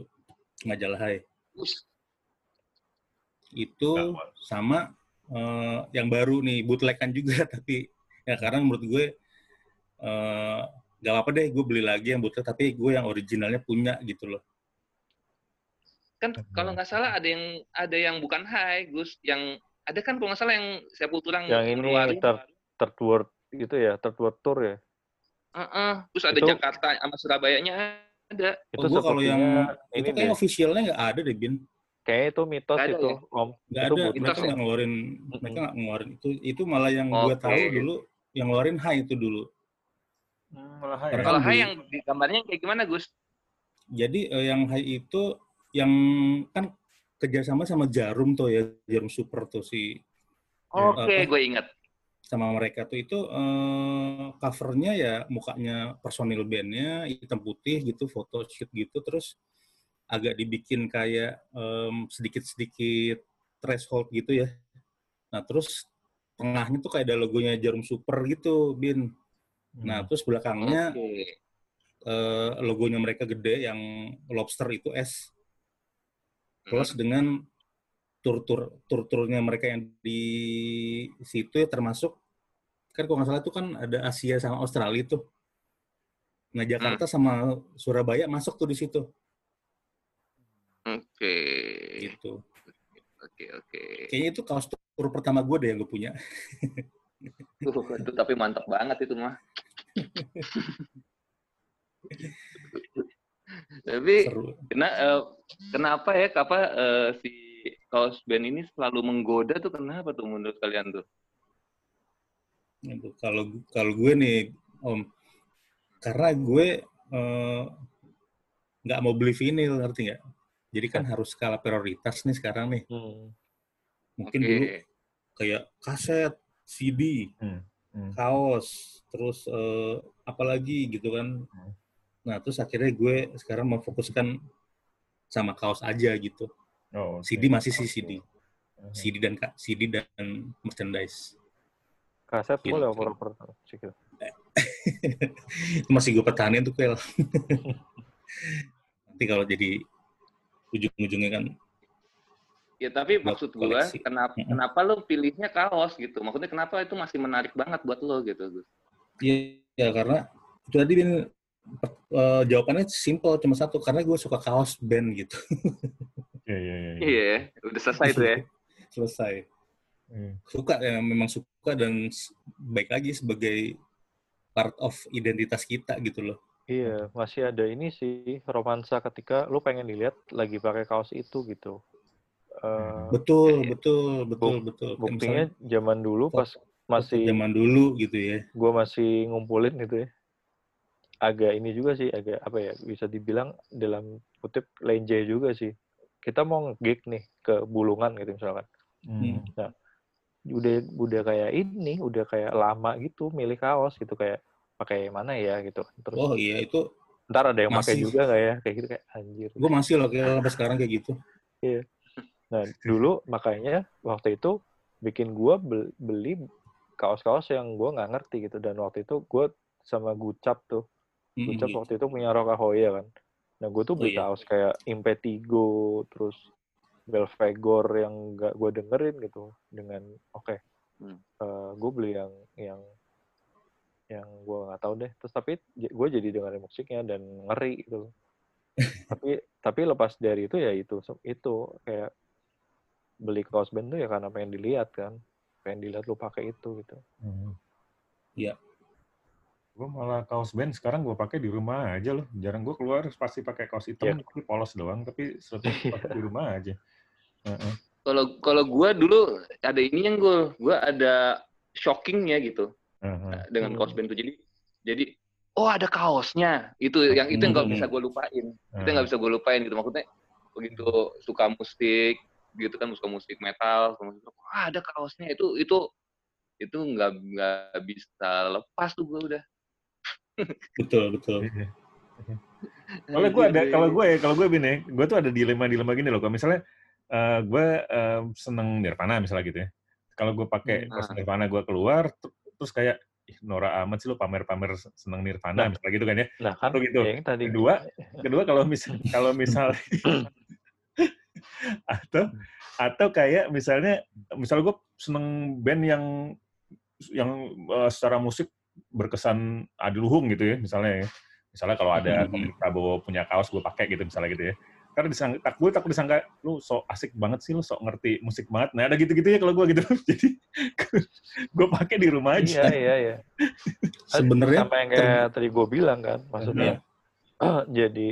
majalah High. Us, Itu sama eh, yang baru nih bootlegan juga tapi ya karena menurut gue eh gak apa-apa deh gue beli lagi yang bootleg tapi gue yang originalnya punya gitu loh. kan kalau nggak salah ada yang ada yang bukan high Gus yang ada kan kalau nggak salah yang Sepultura Yang ini ter- third world gitu ya third world tour ya Heeh. terus ada Itu- Jakarta sama Surabayanya ada itu Oh, gue kalau yang sepertinya itu ini kayak officialnya nggak ada deh bin. Kayaknya itu mitos ada itu ya? om Nggak Itu ada. Mereka ya? nggak ngeluarin mereka nggak ngeluarin itu itu malah yang gue Oke. tahu dulu yang ngeluarin High itu dulu. Hmm, malah ya. kan kalau high yang di gambarnya kayak gimana Gus Jadi eh, yang High itu yang kan kerjasama sama Jarum tuh ya Jarum Super tuh si oke apa? gue ingat sama mereka tuh itu eh, covernya ya mukanya personil bandnya hitam putih gitu foto shoot gitu terus agak dibikin kayak em, sedikit-sedikit threshold gitu ya nah terus tengahnya tuh kayak ada logonya Jarum Super gitu bin nah Hmm. terus belakangnya oke eh, logonya mereka gede yang lobster itu S plus Hmm. dengan tur-tur tur-turnya mereka yang di situ ya termasuk kan kalau nggak salah itu kan ada Asia sama Australia tuh. Nah Jakarta sama Surabaya masuk tuh di situ oke gitu. oke oke Kayaknya itu kaos tur pertama gue deh yang gue punya. Tuh, itu tapi mantap banget itu mah Tapi seru. kena, eh, kenapa ya apa eh, si kaos band ini selalu menggoda tuh kenapa tuh menurut kalian tuh? Kalau kalau gue nih, Om, karena gue eh, nggak mau beli vinil, ngerti nggak? Jadi kan harus skala prioritas nih sekarang nih. Hmm. Mungkin Oke. dulu kayak kaset, CD, Hmm, hmm. kaos, terus eh, apalagi gitu kan. Hmm. Nah, terus akhirnya gue sekarang memfokuskan sama kaos aja gitu. Oh, oke. CD masih sih CD. Mhm. CD dan ka- CD dan merchandise. Kaset Gitu. boleh gitu. Itu masih gue pertahanin tuh Kel. Nanti kalau jadi ujung-ujungnya kan Ya tapi Buat maksud gua koleksi. kenapa kenapa lo pilihnya kaos gitu? Maksudnya kenapa itu masih menarik banget buat lo gitu, Gus? Iya, ya, karena itu tadi Bin, per- eh, jawabannya simple cuma satu karena gue suka kaos band gitu. Iya, iya, iya. iya. Iya, udah selesai tuh ya. Selesai. Iya. Suka ya memang suka dan baik lagi sebagai part of identitas kita gitu loh. Iya, masih ada ini sih romansa ketika lu pengen dilihat lagi pakai kaos itu gitu. Eh, Betul, betul, betul, betul. Kayak buktinya misalnya zaman dulu pas masih zaman dulu gitu ya. gue masih ngumpulin gitu ya. Agak ini juga sih, agak apa ya, bisa dibilang dalam kutip lenje juga sih. Kita mau nge-gig nih ke Bulungan gitu misalkan. Hmm. Udah udah kayak ini, udah kayak lama gitu milih kaos gitu kayak pakai mana ya gitu. Terus Oh iya itu ntar ada yang pakai masih. juga nggak ya kayak gitu kayak anjir. gue masih loh kayak sampai sekarang kayak gitu. Nah, dulu makanya waktu itu bikin gua bel- beli kaos-kaos yang gua nggak ngerti gitu dan waktu itu gua sama Gucap tuh. Mm, Gucap gitu. waktu itu punya Rocahoya kan. Nah, gue tuh Oh, beli iya. kaos kayak Impetigo, terus Belvegor yang gak gue dengerin gitu dengan oke. Hmm. gue beli yang yang yang gue nggak tahu deh. Terus tapi gue jadi dengerin musiknya dan ngeri gitu. tapi tapi lepas dari itu ya itu itu kayak beli kaos band tuh ya karena pengen dilihat kan pengen dilihat lu pakai itu gitu Hmm. Iya. Gue malah kaos band sekarang gue pakai di rumah aja loh. Jarang gue keluar pasti pakai kaos hitam, tapi polos doang. Tapi selalu pakai di rumah aja. Heeh. Kalau kalau gua dulu ada ini yang gue, gua ada shockingnya gitu Heeh. dengan Hmm. kaos band itu. Jadi jadi oh ada kaosnya. Itu yang itu yang nggak Hmm. bisa gue lupain. Itu Hmm. yang nggak bisa gue lupain gitu. Maksudnya begitu suka musik gitu kan suka musik metal, suka musik rock, wah ada kaosnya itu itu itu nggak nggak bisa lepas tuh gue udah. Betul, betul. Kalau gue ada, kalau gue ya, kalau gue bin ya, gue tuh ada dilema-dilema gini loh. Kalau misalnya eh, gue eh, seneng Nirvana misalnya gitu ya. Kalau gue pakai Hmm. kaos Nirvana gue keluar, terus kayak Ih, Nora amat sih lo pamer-pamer seneng Nirvana Nah. misalnya gitu kan ya. nah kan gitu. ya yang tadi Kedua, kedua kalau misal kalau misal atau atau kayak misalnya misalnya gue seneng band yang yang eh, secara musik berkesan adiluhung gitu ya misalnya ya. Misalnya kalau ada Mhm. Tommy Prabowo punya kaos gue pakai gitu misalnya gitu ya. Karena disangka, tak gue takut disangka lu sok asik banget sih lu sok ngerti musik banget. Nah ada gitu-gitu ya kalau gue gitu. Jadi gue pakai di rumah iya aja. iya iya Sebenarnya apa yang kayak tadi gue bilang kan maksudnya Iya. jadi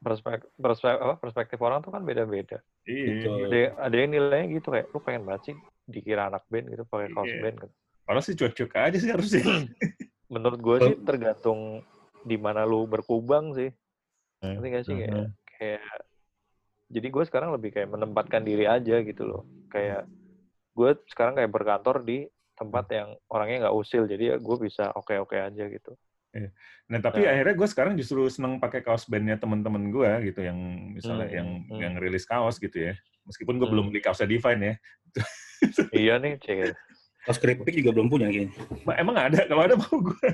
perspektif perspektif, apa, perspektif orang tuh kan beda-beda Iya. Betul. ada yang, ada yang nilainya gitu kayak lu pengen banget sih dikira anak band gitu pakai kaos Iya. band gitu. Padahal sih cuek-cuek aja sih harusnya. menurut gue sih tergantung di mana lu berkubang sih ngerti gak sih kayak, Mhm. Kayak jadi gue sekarang lebih kayak menempatkan diri aja gitu loh kayak gue sekarang kayak berkantor di tempat yang orangnya nggak usil jadi ya gue bisa oke oke aja gitu Nah, tapi Nah. akhirnya gue sekarang justru seneng pakai kaos bandnya teman-teman gue gitu, yang misalnya Hmm, yang hmm. yang rilis kaos gitu ya. Meskipun gue Hmm. belum beli kaosnya Divine ya. iya nih cek kaos keripik juga belum punya kayaknya. Ma- Emang ada? Kalau ada mau gue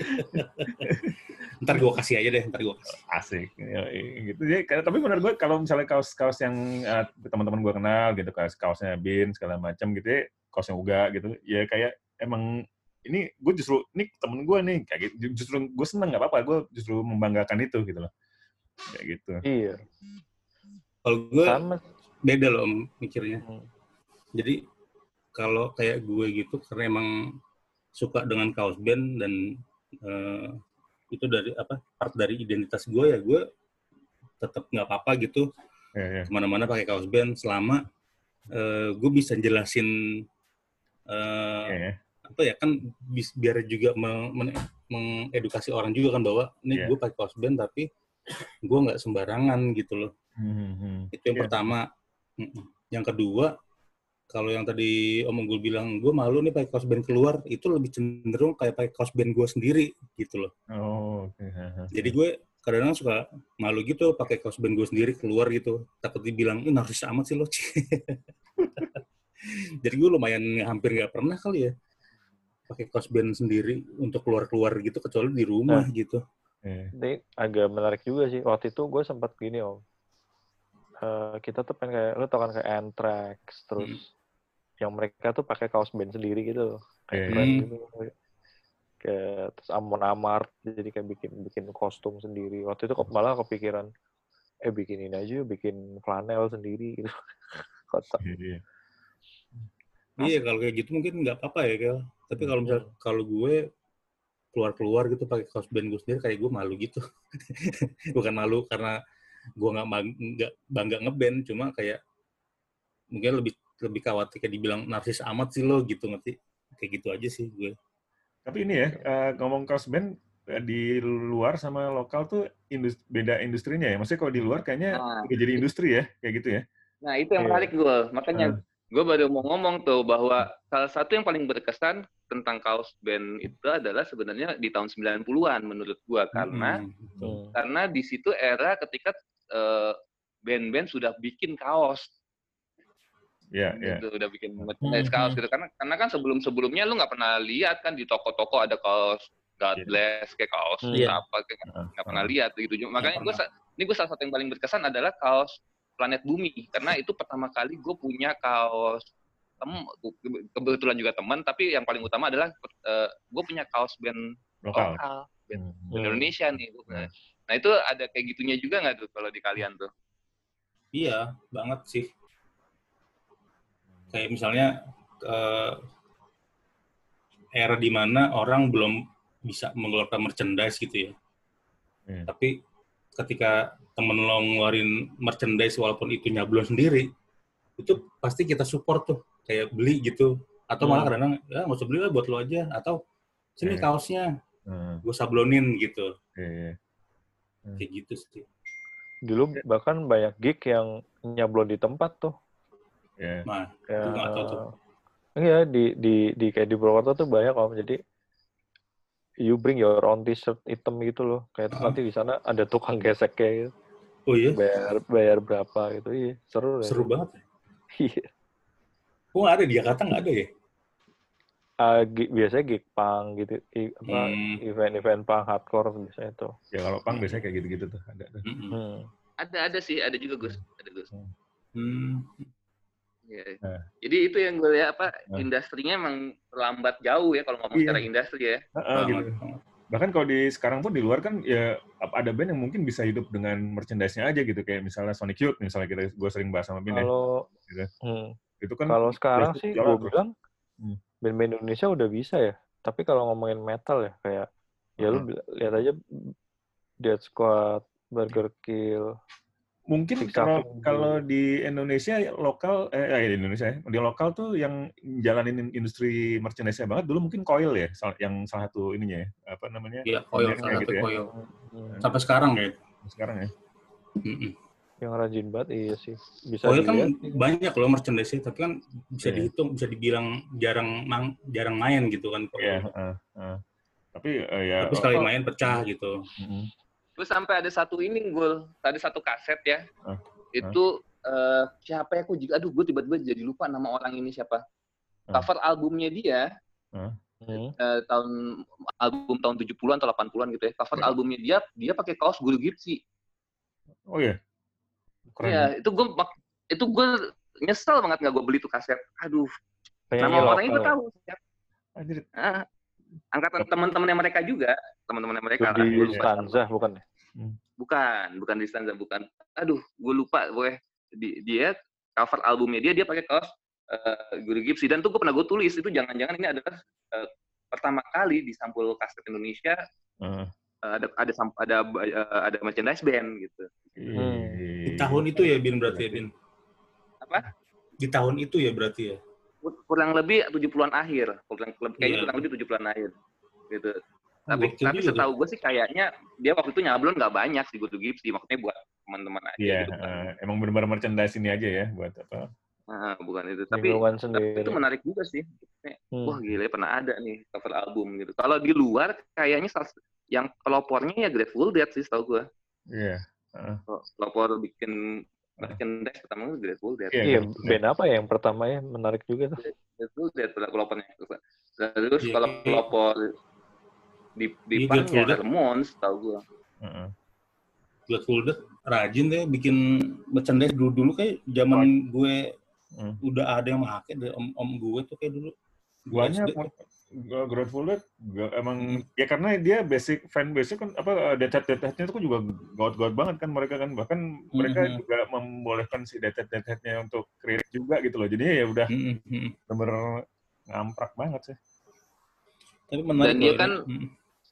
Ntar gue kasih aja deh, ntar gue kasih. asik. Ya, gitu. Jadi, tapi menurut gue kalau misalnya kaos-kaos yang eh, teman-teman gue kenal gitu, kaos kaosnya Bin segala macam gitu ya, kaosnya Uga gitu, ya kayak emang ini gue justru ini temen gue nih kayak gitu justru gue seneng nggak apa-apa gue justru membanggakan itu gitu loh kayak gitu iya Kalau gue sama beda loh mikirnya. Hmm. Jadi kalau kayak gue gitu karena emang suka dengan kaos band dan eh, itu dari apa part dari identitas gue ya gue tetap nggak apa-apa gitu Iya, iya. ke mana-mana pakai kaos band selama eh, gue bisa jelasin eh, Iya, iya. apa ya kan bis- biar juga me- men- mengedukasi orang juga kan bahwa ini Iya. gue pakai kaos band tapi gue nggak sembarangan gitu loh Hmm, hmm. itu yang Iya. pertama yang kedua kalau yang tadi omong gue bilang gue malu nih pakai kaos band keluar itu lebih cenderung kayak pakai kaos band gue sendiri gitu loh Oh, oke. Haha. jadi gue kadang-kadang suka malu gitu pakai kaos band gue sendiri keluar gitu takut dibilang ini narsis amat sih lo jadi gue lumayan hampir nggak pernah kali ya pakai kaos band sendiri untuk keluar-keluar gitu kecuali di rumah gitu Iya. Ini agak menarik juga sih. Waktu itu gue sempat gini om. Eh, kita tuh pengen kayak, lu tau kan kayak Anthrax, terus yang mereka tuh pakai kaos band sendiri gitu loh. Kayak Iya, keren iya. gitu. Kayak, terus Amon Amart, jadi kayak bikin bikin kostum sendiri. Waktu itu kok malah kepikiran, eh bikin ini aja bikin flanel sendiri gitu. Kocak. Iya, iya. iya kalau kayak gitu mungkin nggak apa-apa ya Kel tapi kalau misal kalau gue keluar-keluar gitu pakai kaos band gue sendiri kayak gue malu gitu bukan malu karena gue nggak nggak bangga ngeband cuma kayak mungkin lebih lebih khawatir kayak dibilang narsis amat sih lo gitu ngerti kayak gitu aja sih gue Tapi ini ya, eh, ngomong kaos band eh, di luar sama lokal tuh indus- beda industrinya ya. Maksudnya kalau di luar kayaknya Nah. udah jadi industri ya, kayak gitu ya. Nah, itu yang Iya. menarik gue. Makanya gue baru mau ngomong tuh bahwa salah satu yang paling berkesan tentang kaos band itu adalah sebenarnya di tahun 90-an menurut gue karena Hmm, betul. Karena di situ era ketika eh, band-band sudah bikin kaos Iya, iya. gitu, udah bikin merchandise Hmm, kaos hmm. gitu karena karena kan sebelum-sebelumnya lu nggak pernah lihat kan di toko-toko ada kaos God Iya. bless kayak kaos Hmm. Iya. apa kayak nggak pernah heeh. lihat gitu makanya gue pernah. ini gue salah satu yang paling berkesan adalah kaos planet bumi karena itu pertama kali gue punya kaos tem kebetulan juga teman tapi yang paling utama adalah gue punya kaos band Lokal. lokal band, Hmm. band Indonesia nih punya. Hmm. nah itu ada kayak gitunya juga nggak tuh kalau di kalian tuh iya banget sih kayak misalnya eh, era di mana orang belum bisa mengeluarkan merchandise gitu ya Hmm. tapi ketika temen lo ngeluarin merchandise walaupun itu nyablon sendiri itu pasti kita support tuh kayak beli gitu atau malah Hmm. kadang ya nggak usah beli lah buat lo aja atau sini Iya. kaosnya Heeh, gue sablonin gitu iya, iya. kayak gitu sih Dulu bahkan banyak gig yang nyablon di tempat tuh. Iya. nah Ya, Itu nggak tahu tuh. Iya di di di kayak di Purwokerto tuh banyak om. Jadi you bring your own t-shirt hitam gitu loh. Kayak terus Ah. nanti di sana ada tukang gesek kayak gitu. oh iya Bayar bayar berapa gitu. Iya seru deh. seru banget Iya. oh nggak ada di Jakarta nggak ada ya gig- biasanya gig punk gitu, I- apa Hmm. event-event punk hardcore biasanya tuh. Ya kalau pang biasanya kayak gitu-gitu tuh. Ada tuh. Mm-mm. Hmm. ada ada sih ada juga Gus ada Gus Hmm. Iya. Nah. Jadi itu yang gue lihat apa Nah. industrinya emang terlambat jauh ya kalau ngomong Iya. secara industri ya. Gitu. banget. Bahkan kalau di sekarang pun di luar kan ya ada band yang mungkin bisa hidup dengan merchandise-nya aja gitu kayak misalnya Sonic Youth misalnya kita gue sering bahas sama Bin ya. Kalau Gitu. hmm, Itu kan kalau sekarang sih gue bilang Hmm. band-band Indonesia udah bisa ya. Tapi kalau ngomongin metal ya kayak ya lu Hmm. lihat aja Dead Squad, Burger Kill. Mungkin kalau kalau di Indonesia lokal eh eh, di Indonesia ya, di lokal tuh yang jalanin industri merchandise banget dulu mungkin Coil ya yang salah satu ininya ya apa namanya Iya, koyo, Kayak salah gitu satu ya. koyo. Hmm, Sampai sekarang ya. sekarang ya Mm-mm. yang rajin banget iya sih. Bisa Koyo kan dilihat banyak loh merchandise tapi kan bisa Iya. dihitung, bisa dibilang jarang mang, jarang main gitu kan. Iya, heeh, heeh. tapi eh, ya Tapi sekali oh. main pecah gitu. mm, Terus sampai ada satu ini gue, ada satu kaset ya. Ah. Itu eh, siapa ya? Aku juga, aduh gue tiba-tiba jadi lupa nama orang ini siapa. Ah. Cover albumnya dia Hmm. eh, tahun album tahun 70-an atau 80-an gitu ya. Cover Ya. albumnya dia dia pakai kaos Guru Gipsy. oh ya keren Iya, itu gue itu gue nyesel banget nggak gue beli tuh kaset. Aduh, Penyanyi nama orangnya gue lokal. tahu. Anjir, Ah, angkatan teman-temannya mereka juga, teman-temannya mereka. Di. Stanza bukan ya? Bukan, bukan di stanza, bukan. Aduh, gue lupa, gue di, dia cover albumnya dia dia pakai kaos eh, Guru Gipsy dan tuh gue pernah gue tulis itu jangan-jangan ini adalah eh, pertama kali di sampul kaset Indonesia Heeh. eh, ada ada ada eh, ada merchandise band gitu. Di tahun itu ya, Bin, berarti ya, Bin? Apa? Di tahun itu ya, berarti ya? Kur- Kurang lebih 70-an akhir, kurang lebih- kayaknya Iya. kurang lebih 70-an akhir. Gitu. Tapi tapi setahu gue sih kayaknya dia waktu itu nyablon nggak banyak sih Good to Gipsy, maksudnya buat teman-teman aja Iya, gitu. kan. eh, emang benar-benar merchandise ini aja ya buat apa? Nah, bukan itu. Tapi, tapi itu menarik juga sih. Hmm. Wah gila ya, pernah ada nih cover album gitu. Kalau di luar kayaknya yang pelopornya ya Grateful Dead sih setahu gue. Iya. Pelopor bikin merchandise pertama itu Grateful Dead. Iya, Iya, Grateful band apa ya yang pertama ya menarik juga tuh. Grateful Dead pelopornya. Terus Iya, kalau iya. pelopor di di Iya, ya Dead. Ramones tahu gue. Dead rajin deh bikin merchandise dulu dulu kayak zaman gue Hmm. udah ada yang make deh om om gue tuh kayak dulu Gue banyak SD. Gua Grateful Dead gua emang ya karena dia basic fan base kan apa detet detetnya itu juga god god banget kan mereka kan bahkan mereka Mhm. juga membolehkan si detet detetnya untuk create juga gitu loh jadi ya udah Mm, mm, mm. bener ngamprak banget sih tapi menarik Dan dia kan ini.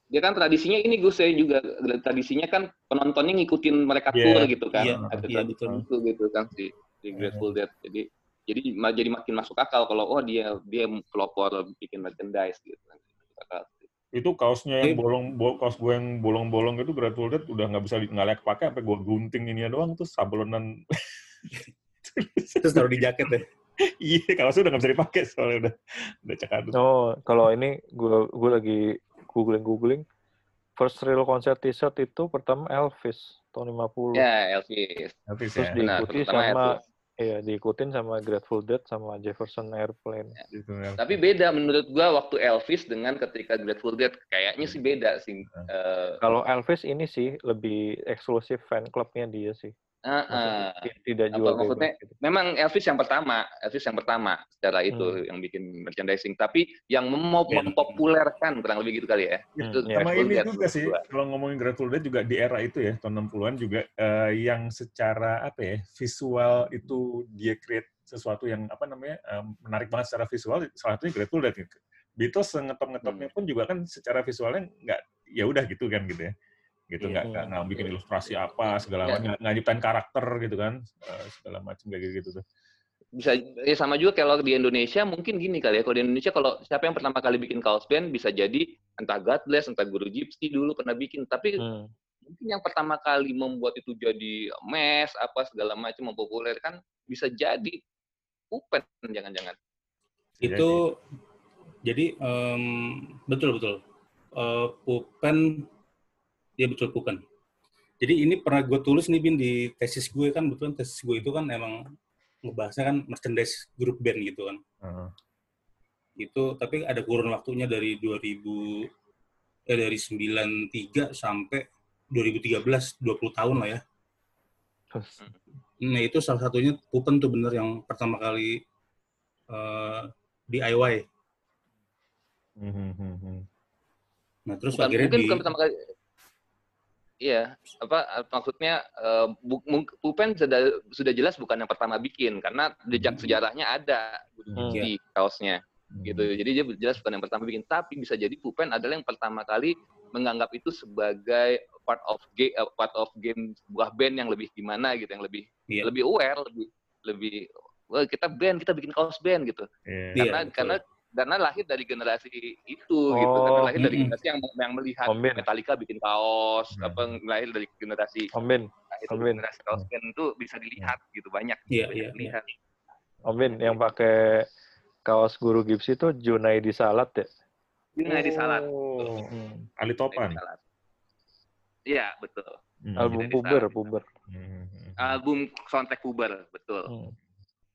Dia kan tradisinya ini gue saya juga tradisinya kan penontonnya ngikutin mereka Iya, tour gitu kan. iya, Ada iya, tradisi betul. itu gitu kan si, si Grateful Dead. Jadi jadi jadi makin masuk akal kalau oh dia dia pelopor bikin merchandise gitu. Akal. itu kaosnya yang bolong bol, kaos gue yang bolong-bolong itu Grateful Dead udah nggak bisa nggak layak pakai sampai gue gunting ini doang terus sablonan terus taruh di jaket deh iya kaosnya udah nggak bisa dipakai soalnya udah udah cekadut Oh, kalau ini gue gue lagi googling googling. First real concert t-shirt itu pertama Elvis tahun 50. Ya, Elvis. habis Terus ya Benar, diikuti pertama sama Elvis. iya diikutin sama Grateful Dead sama Jefferson Airplane. gitu ya. Tapi beda menurut gua waktu Elvis dengan ketika Grateful Dead kayaknya sih beda sih. Eh, Kalau Elvis ini sih lebih eksklusif fan clubnya dia sih. Maksudnya ti- tidak Apa jual maksudnya? bebas gitu. Memang Elvis yang pertama, Elvis yang pertama secara itu Hmm. yang bikin merchandising. Tapi yang mem- Band. mempopulerkan kurang lebih gitu kali ya. Hmm, Itu ya. sama ini Dead juga sih kalau ngomongin Grateful Dead juga di era itu ya tahun 60-an juga eh, yang secara apa ya visual itu dia create sesuatu yang apa namanya eh, menarik banget secara visual salah satunya Grateful Dead gitu. Beatles ngetop ngetopnya pun juga kan secara visualnya nggak ya udah gitu kan gitu ya gitu Iya. nggak nggak nggak bikin ilustrasi apa segala Ya. macam nggak nyiptain karakter gitu kan eh, segala macam kayak gitu tuh bisa ya sama juga kalau di Indonesia mungkin gini kali ya kalau di Indonesia kalau siapa yang pertama kali bikin kaos band bisa jadi entah God Bless entah Guru Gypsy dulu pernah bikin tapi Hmm. mungkin yang pertama kali membuat itu jadi mes apa segala macam mempopulerkan bisa jadi Upen jangan-jangan itu jadi em, betul betul Eh, Pupen ya betul Pupen jadi ini pernah gue tulis nih bin di tesis gue kan betul tesis gue itu kan emang ngebahasnya kan merchandise grup band gitu kan. Heeh. itu tapi ada kurun waktunya dari 2000 eh dari 93 sampai 2013 20 tahun lah ya. Nah itu salah satunya Pupen tuh bener yang pertama kali eh, DIY Mhm, mhm. nah terus bukan akhirnya mungkin di bukan pertama kali Iya, apa maksudnya eh, bu- Pupen sudah sudah jelas bukan yang pertama bikin karena jejak Hmm. sejarahnya ada Hmm. di kaosnya Mhm. gitu. Jadi dia jelas bukan yang pertama bikin, tapi bisa jadi Pupen adalah yang pertama kali menganggap itu sebagai part of game part of game sebuah band yang lebih gimana gitu, yang lebih Iya. lebih aware, lebih lebih wah kita band, kita bikin kaos band gitu. Iya. Iya, Karena betul. karena karena lahir dari generasi itu gitu, karena Oh, lahir dari generasi yang yang melihat Om Bin, Metallica bikin kaos, Hmm. apa lahir dari generasi Om Bin, lahir generasi kaos band itu bisa dilihat gitu banyak. Iya, banyak iya, dilihat. Om Bin yang pakai kaos guru Gipsy itu Junaidi Salat ya? Ini di salat. Oh, Hmm. Ali Topan. Iya, betul. Mhm. Album Junaidi puber, Salat. puber. Mhm. Album soundtrack puber, betul. Hmm.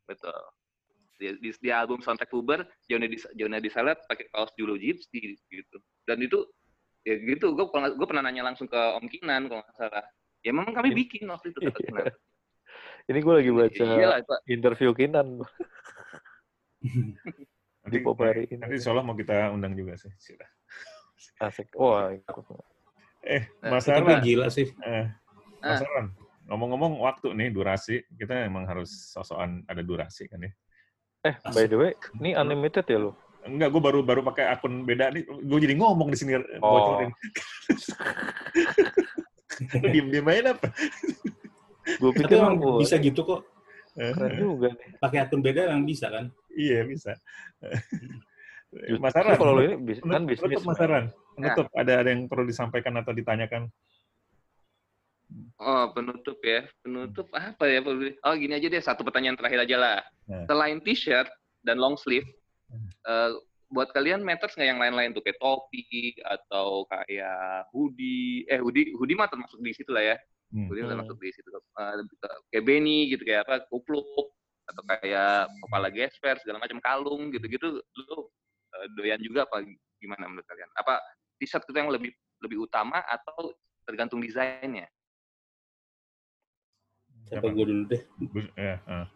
Betul. Di, di, di album soundtrack puber, Jonah di Jonah di Salat pakai kaos Julo Gypsy gitu. Dan itu ya gitu, gue gue pernah nanya langsung ke Om Kinan kalau nggak salah. Ya memang kami Iya. bikin waktu itu Kinan. Ini gue lagi baca Iya lah, Pak. interview Kinan Nanti, di Popari ini. nanti insya Allah mau kita undang juga sih. Sudah. Asik. Wah, ikut. Eh, Nah, Mas Arlan, gila sih eh, Mas Arlan, ngomong-ngomong waktu nih durasi, kita emang harus sosokan ada durasi kan ya. Eh, by the way, ini unlimited ya lo? enggak, gue baru baru pakai akun beda nih. Gue jadi ngomong di sini Oh. bocorin. diem diem aja apa? Gue Tapi pikir emang bisa gitu kok. keren juga nih. Pakai akun beda yang bisa kan? Iya bisa. Justru Mas Aran, kalau ini bis- kan penutup, bisnis. Mas Aran. Penutup, ada ada yang perlu disampaikan atau ditanyakan? Oh, penutup ya. Penutup apa ya? Oh, gini aja deh, satu pertanyaan terakhir aja lah. Nah. Selain t-shirt dan long sleeve, Hmm. eh, buat kalian matters nggak yang lain-lain tuh kayak topi atau kayak hoodie? Eh, hoodie, hoodie mah termasuk di situ lah ya. Hmm. Hoodie Hmm. termasuk di situ. Eh, kayak beanie gitu, kayak apa, kupluk atau kayak kepala gesper segala macam kalung gitu-gitu. Lu eh, doyan juga apa gimana menurut kalian? Apa t-shirt itu yang lebih lebih utama atau tergantung desainnya? Siapa gue dulu deh. Bu- Ya, ah.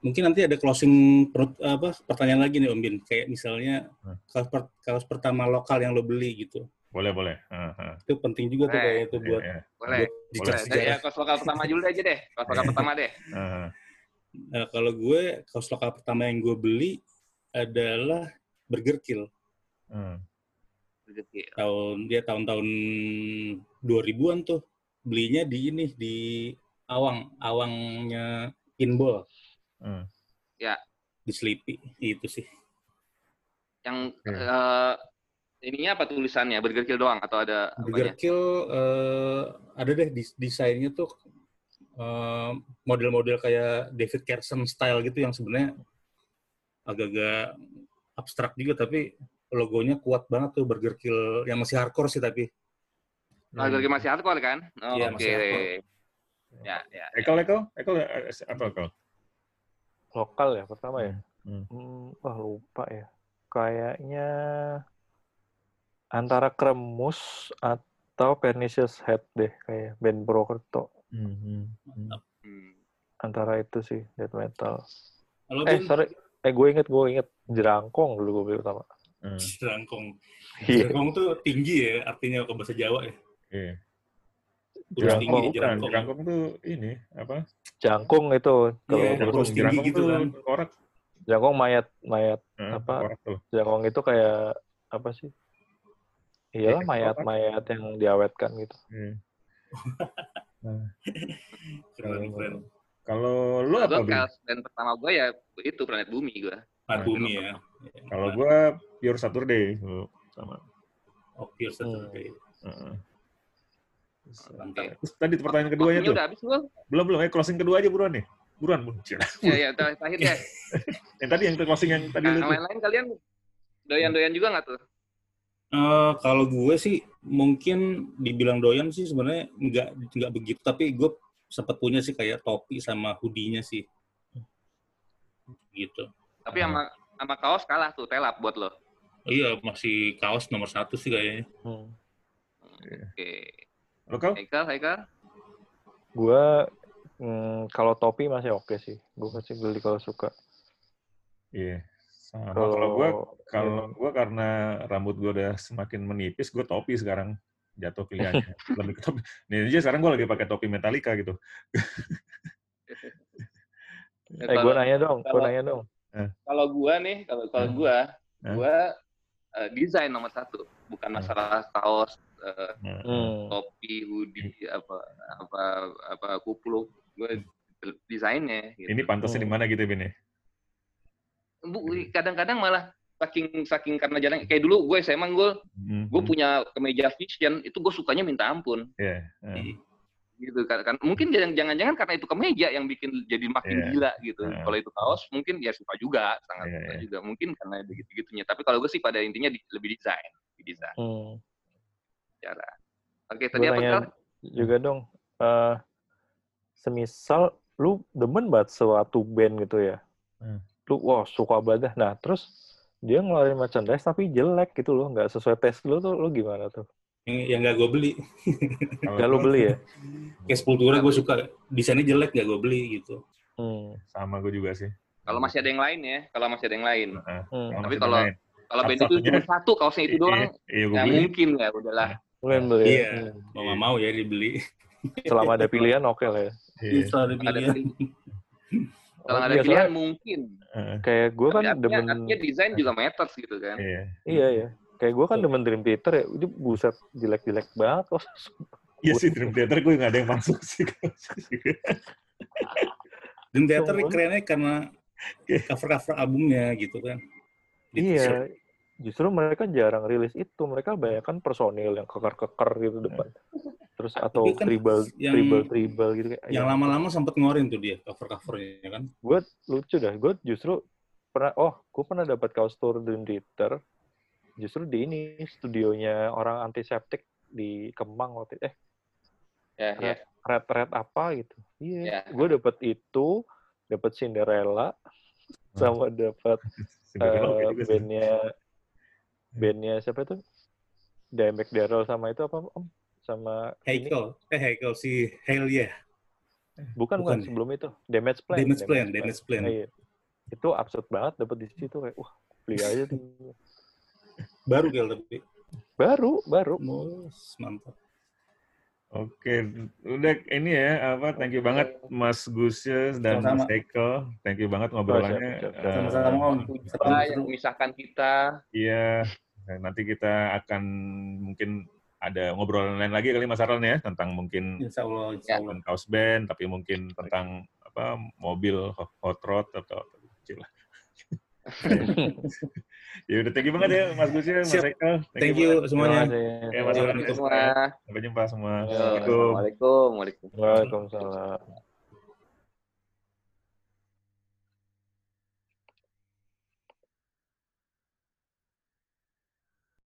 Mungkin nanti ada closing per- apa pertanyaan lagi nih Om Bin. Kayak misalnya Hmm. kaos, per- kaos pertama lokal yang lo beli gitu. Boleh, boleh. Ah, ah. Itu penting juga tuh Eh, kayak itu buat iya. Boleh. buat Boleh. Dari ya, kaos lokal pertama dulu aja deh. Kaos lokal pertama deh. Ah, Nah, kalau gue kaos lokal pertama yang gue beli adalah Burger Kill. Gitu. Tahun dia tahun-tahun 2000-an tuh. Belinya di ini di Awang, Awangnya Pinball Ah. di Sleepy. Itu sih. Yang Oke. eh, ininya apa tulisannya? Burger Kill doang atau ada Burger apanya? Kill eh, ada deh desainnya tuh eh, model-model kayak David Carson style gitu yang sebenarnya agak-agak abstrak juga tapi logonya kuat banget tuh Burger Kill yang masih hardcore sih tapi Burger Kill masih hardcore kan? Oh, Iya, Oke. masih hardcore. Ya, ya. Ekal, Ekal? Ekal, eh, apa Ekal? Lokal ya pertama ya. Hmm. Hmm, wah lupa ya. Kayaknya antara Kremus atau Pernicious Head deh kayak band Brokerto. Hmm, hmm, hmm. Hmm. Antara itu sih death metal. Halo Eh Bin, sorry, eh gue inget gue inget jerangkong dulu gue beli pertama. Hmm. Jerangkong. Iya. Jerangkong tuh tinggi ya artinya ke bahasa Jawa ya. Iya. Tinggi Bukan, jerangkong. jerangkong tuh ini apa? Jangkung itu kalau Iya, terus gue. tinggi jerangkong gitu kan. korak. jangkung mayat mayat Eh, Apa? Tuh. jangkung itu kayak apa sih? Iyalah Kayak mayat kotak. mayat yang diawetkan gitu. Iya. Keren, keren. Kalau lu apa, Gue dan pertama gue ya itu planet bumi gue. Mat bumi ya. Kalau gua Pure Saturday sama. Oh, Pure Saturday. Heeh. Mantap. Terus tadi pertanyaan keduanya Waktunya tuh. udah habis belum? Belum belum, eh closing kedua aja buruan nih. Buruan, buruan. Ya, ya, terakhir terakhir ya. yang tadi yang closing yang tadi Nah, lu yang lain-lain kalian doyan-doyan juga nggak tuh? Eh, kalau gue sih mungkin dibilang doyan sih sebenarnya nggak nggak begitu tapi gue sempat punya sih kayak topi sama hoodie-nya sih gitu Tapi sama sama kaos kalah tuh telap buat lo. iya masih kaos nomor satu sih kayaknya Hmm. Oke. Lo kau? Haikal, Haikal. Gue hmm, kalau topi masih oke sih. Gue masih beli kalau suka. Iya. Sama Kalau kalau gua kalau gua karena rambut gua udah semakin menipis, gua topi sekarang jatuh pilihannya. Lebih ke topi. Nih aja sekarang gua lagi pakai topi Metallica gitu. Eh gue kalau- nanya dong, gue kalau- nanya dong. Kalau gua nih, kalau kalau Hmm. gua, Hmm. gua eh, desain nomor satu, bukan Hmm. masalah kaos, eh, Nah, Hmm. topi, hoodie, apa apa apa kupluk. Gue desainnya. Gitu. Ini pantasnya di Hmm. mana gitu Bin ya? Bu, kadang-kadang malah saking saking karena jarang kayak dulu gue SMA gue Hmm, gue hmm. punya kemeja vision itu gue sukanya minta ampun Iya. eh. gitu kan kan mungkin jangan jangan karena itu kemeja yang bikin jadi makin Iya. gila gitu Heeh. kalau itu kaos mungkin ya suka juga sangat Iya, suka iya. juga mungkin karena begitu gitunya tapi kalau gue sih pada intinya di- lebih desain di desain Hmm. Cara oke Gue tadi apa Kal? juga dong. eh semisal lu demen banget suatu band gitu ya. Hmm. Lu wah suka banget. Nah terus dia ngeluarin merchandise tapi jelek gitu loh, nggak sesuai tes lu tuh, lu gimana tuh? yang yang nggak gue beli Kalau Gak lu beli ya? kayak Sepultura gue suka desainnya jelek nggak gue beli gitu Hmm. sama gua juga sih. kalau masih ada yang lain ya kalau masih ada yang lain Heeh. Hmm. Tapi kalau- kalau band itu cuma satu kaosnya itu doang Iya, iya gua nggak mungkin ya udahlah Mungkin beli. ya? Iya. Hmm. mau nggak mau ya dibeli Selama ada pilihan oke lah ya. Iya. Itu ada ada pilihan. Kalau nggak ada biasanya pilihan mungkin. Kayak gue kan artinya, demen artinya desain juga matters gitu kan. iya. iya ya kayak gue kan demen Dream Theater ya ini buset jelek-jelek banget Iya sih Dream Theater gue nggak ada yang masuk sih. Teater Sombong. kerennya karena cover-cover albumnya gitu kan. Iya. Justru mereka jarang rilis itu. Mereka banyak kan personil yang keker-keker gitu depan. Terus atau Tapi kan tribal yang- tribal tribal gitu kayak Yang lama-lama sempat ngeluarin tuh dia cover-covernya kan. gue lucu dah. Gue justru pernah oh gue pernah dapat kaos tour Dream Theater justru di ini studionya orang antiseptik di Kemang waktu eh Ya, ya. red red apa gitu. Iya Ya. gue dapat itu dapat Cinderella sama dapat oke eh, bandnya bandnya siapa itu Dimebag Darrell sama itu apa om sama Heikel, eh Heikel si Hail ya. bukan bukan bukan sebelum itu Damage Plan Damage Plan, Damage Plan. Iya. itu absurd banget dapat di situ kayak wah beli aja tuh Baru Gel tapi. baru baru Oh, mantap. Oke, udah ini ya apa? Thank you banget Mas Gusya dan Mas Sama-sama. Eko. Thank you banget ngobrolannya. siap, siap. Eh, Sama-sama Om. Kita yang memisahkan kita. Iya, nanti kita akan mungkin ada ngobrolan lain lagi kali Mas Aron ya tentang mungkin Insya Allah, insya Ya. Allah. kaos band tapi mungkin tentang apa mobil hot rod atau kecil lah. ya udah thank you banget ya Mas Gusya, Mas Siap. Eko. Thank banget. you semuanya. Terima kasih. Ya, Mas Terima Aron. kasih. Semua. Sampai jumpa semua. Ya, Assalamualaikum. Waalaikumsalam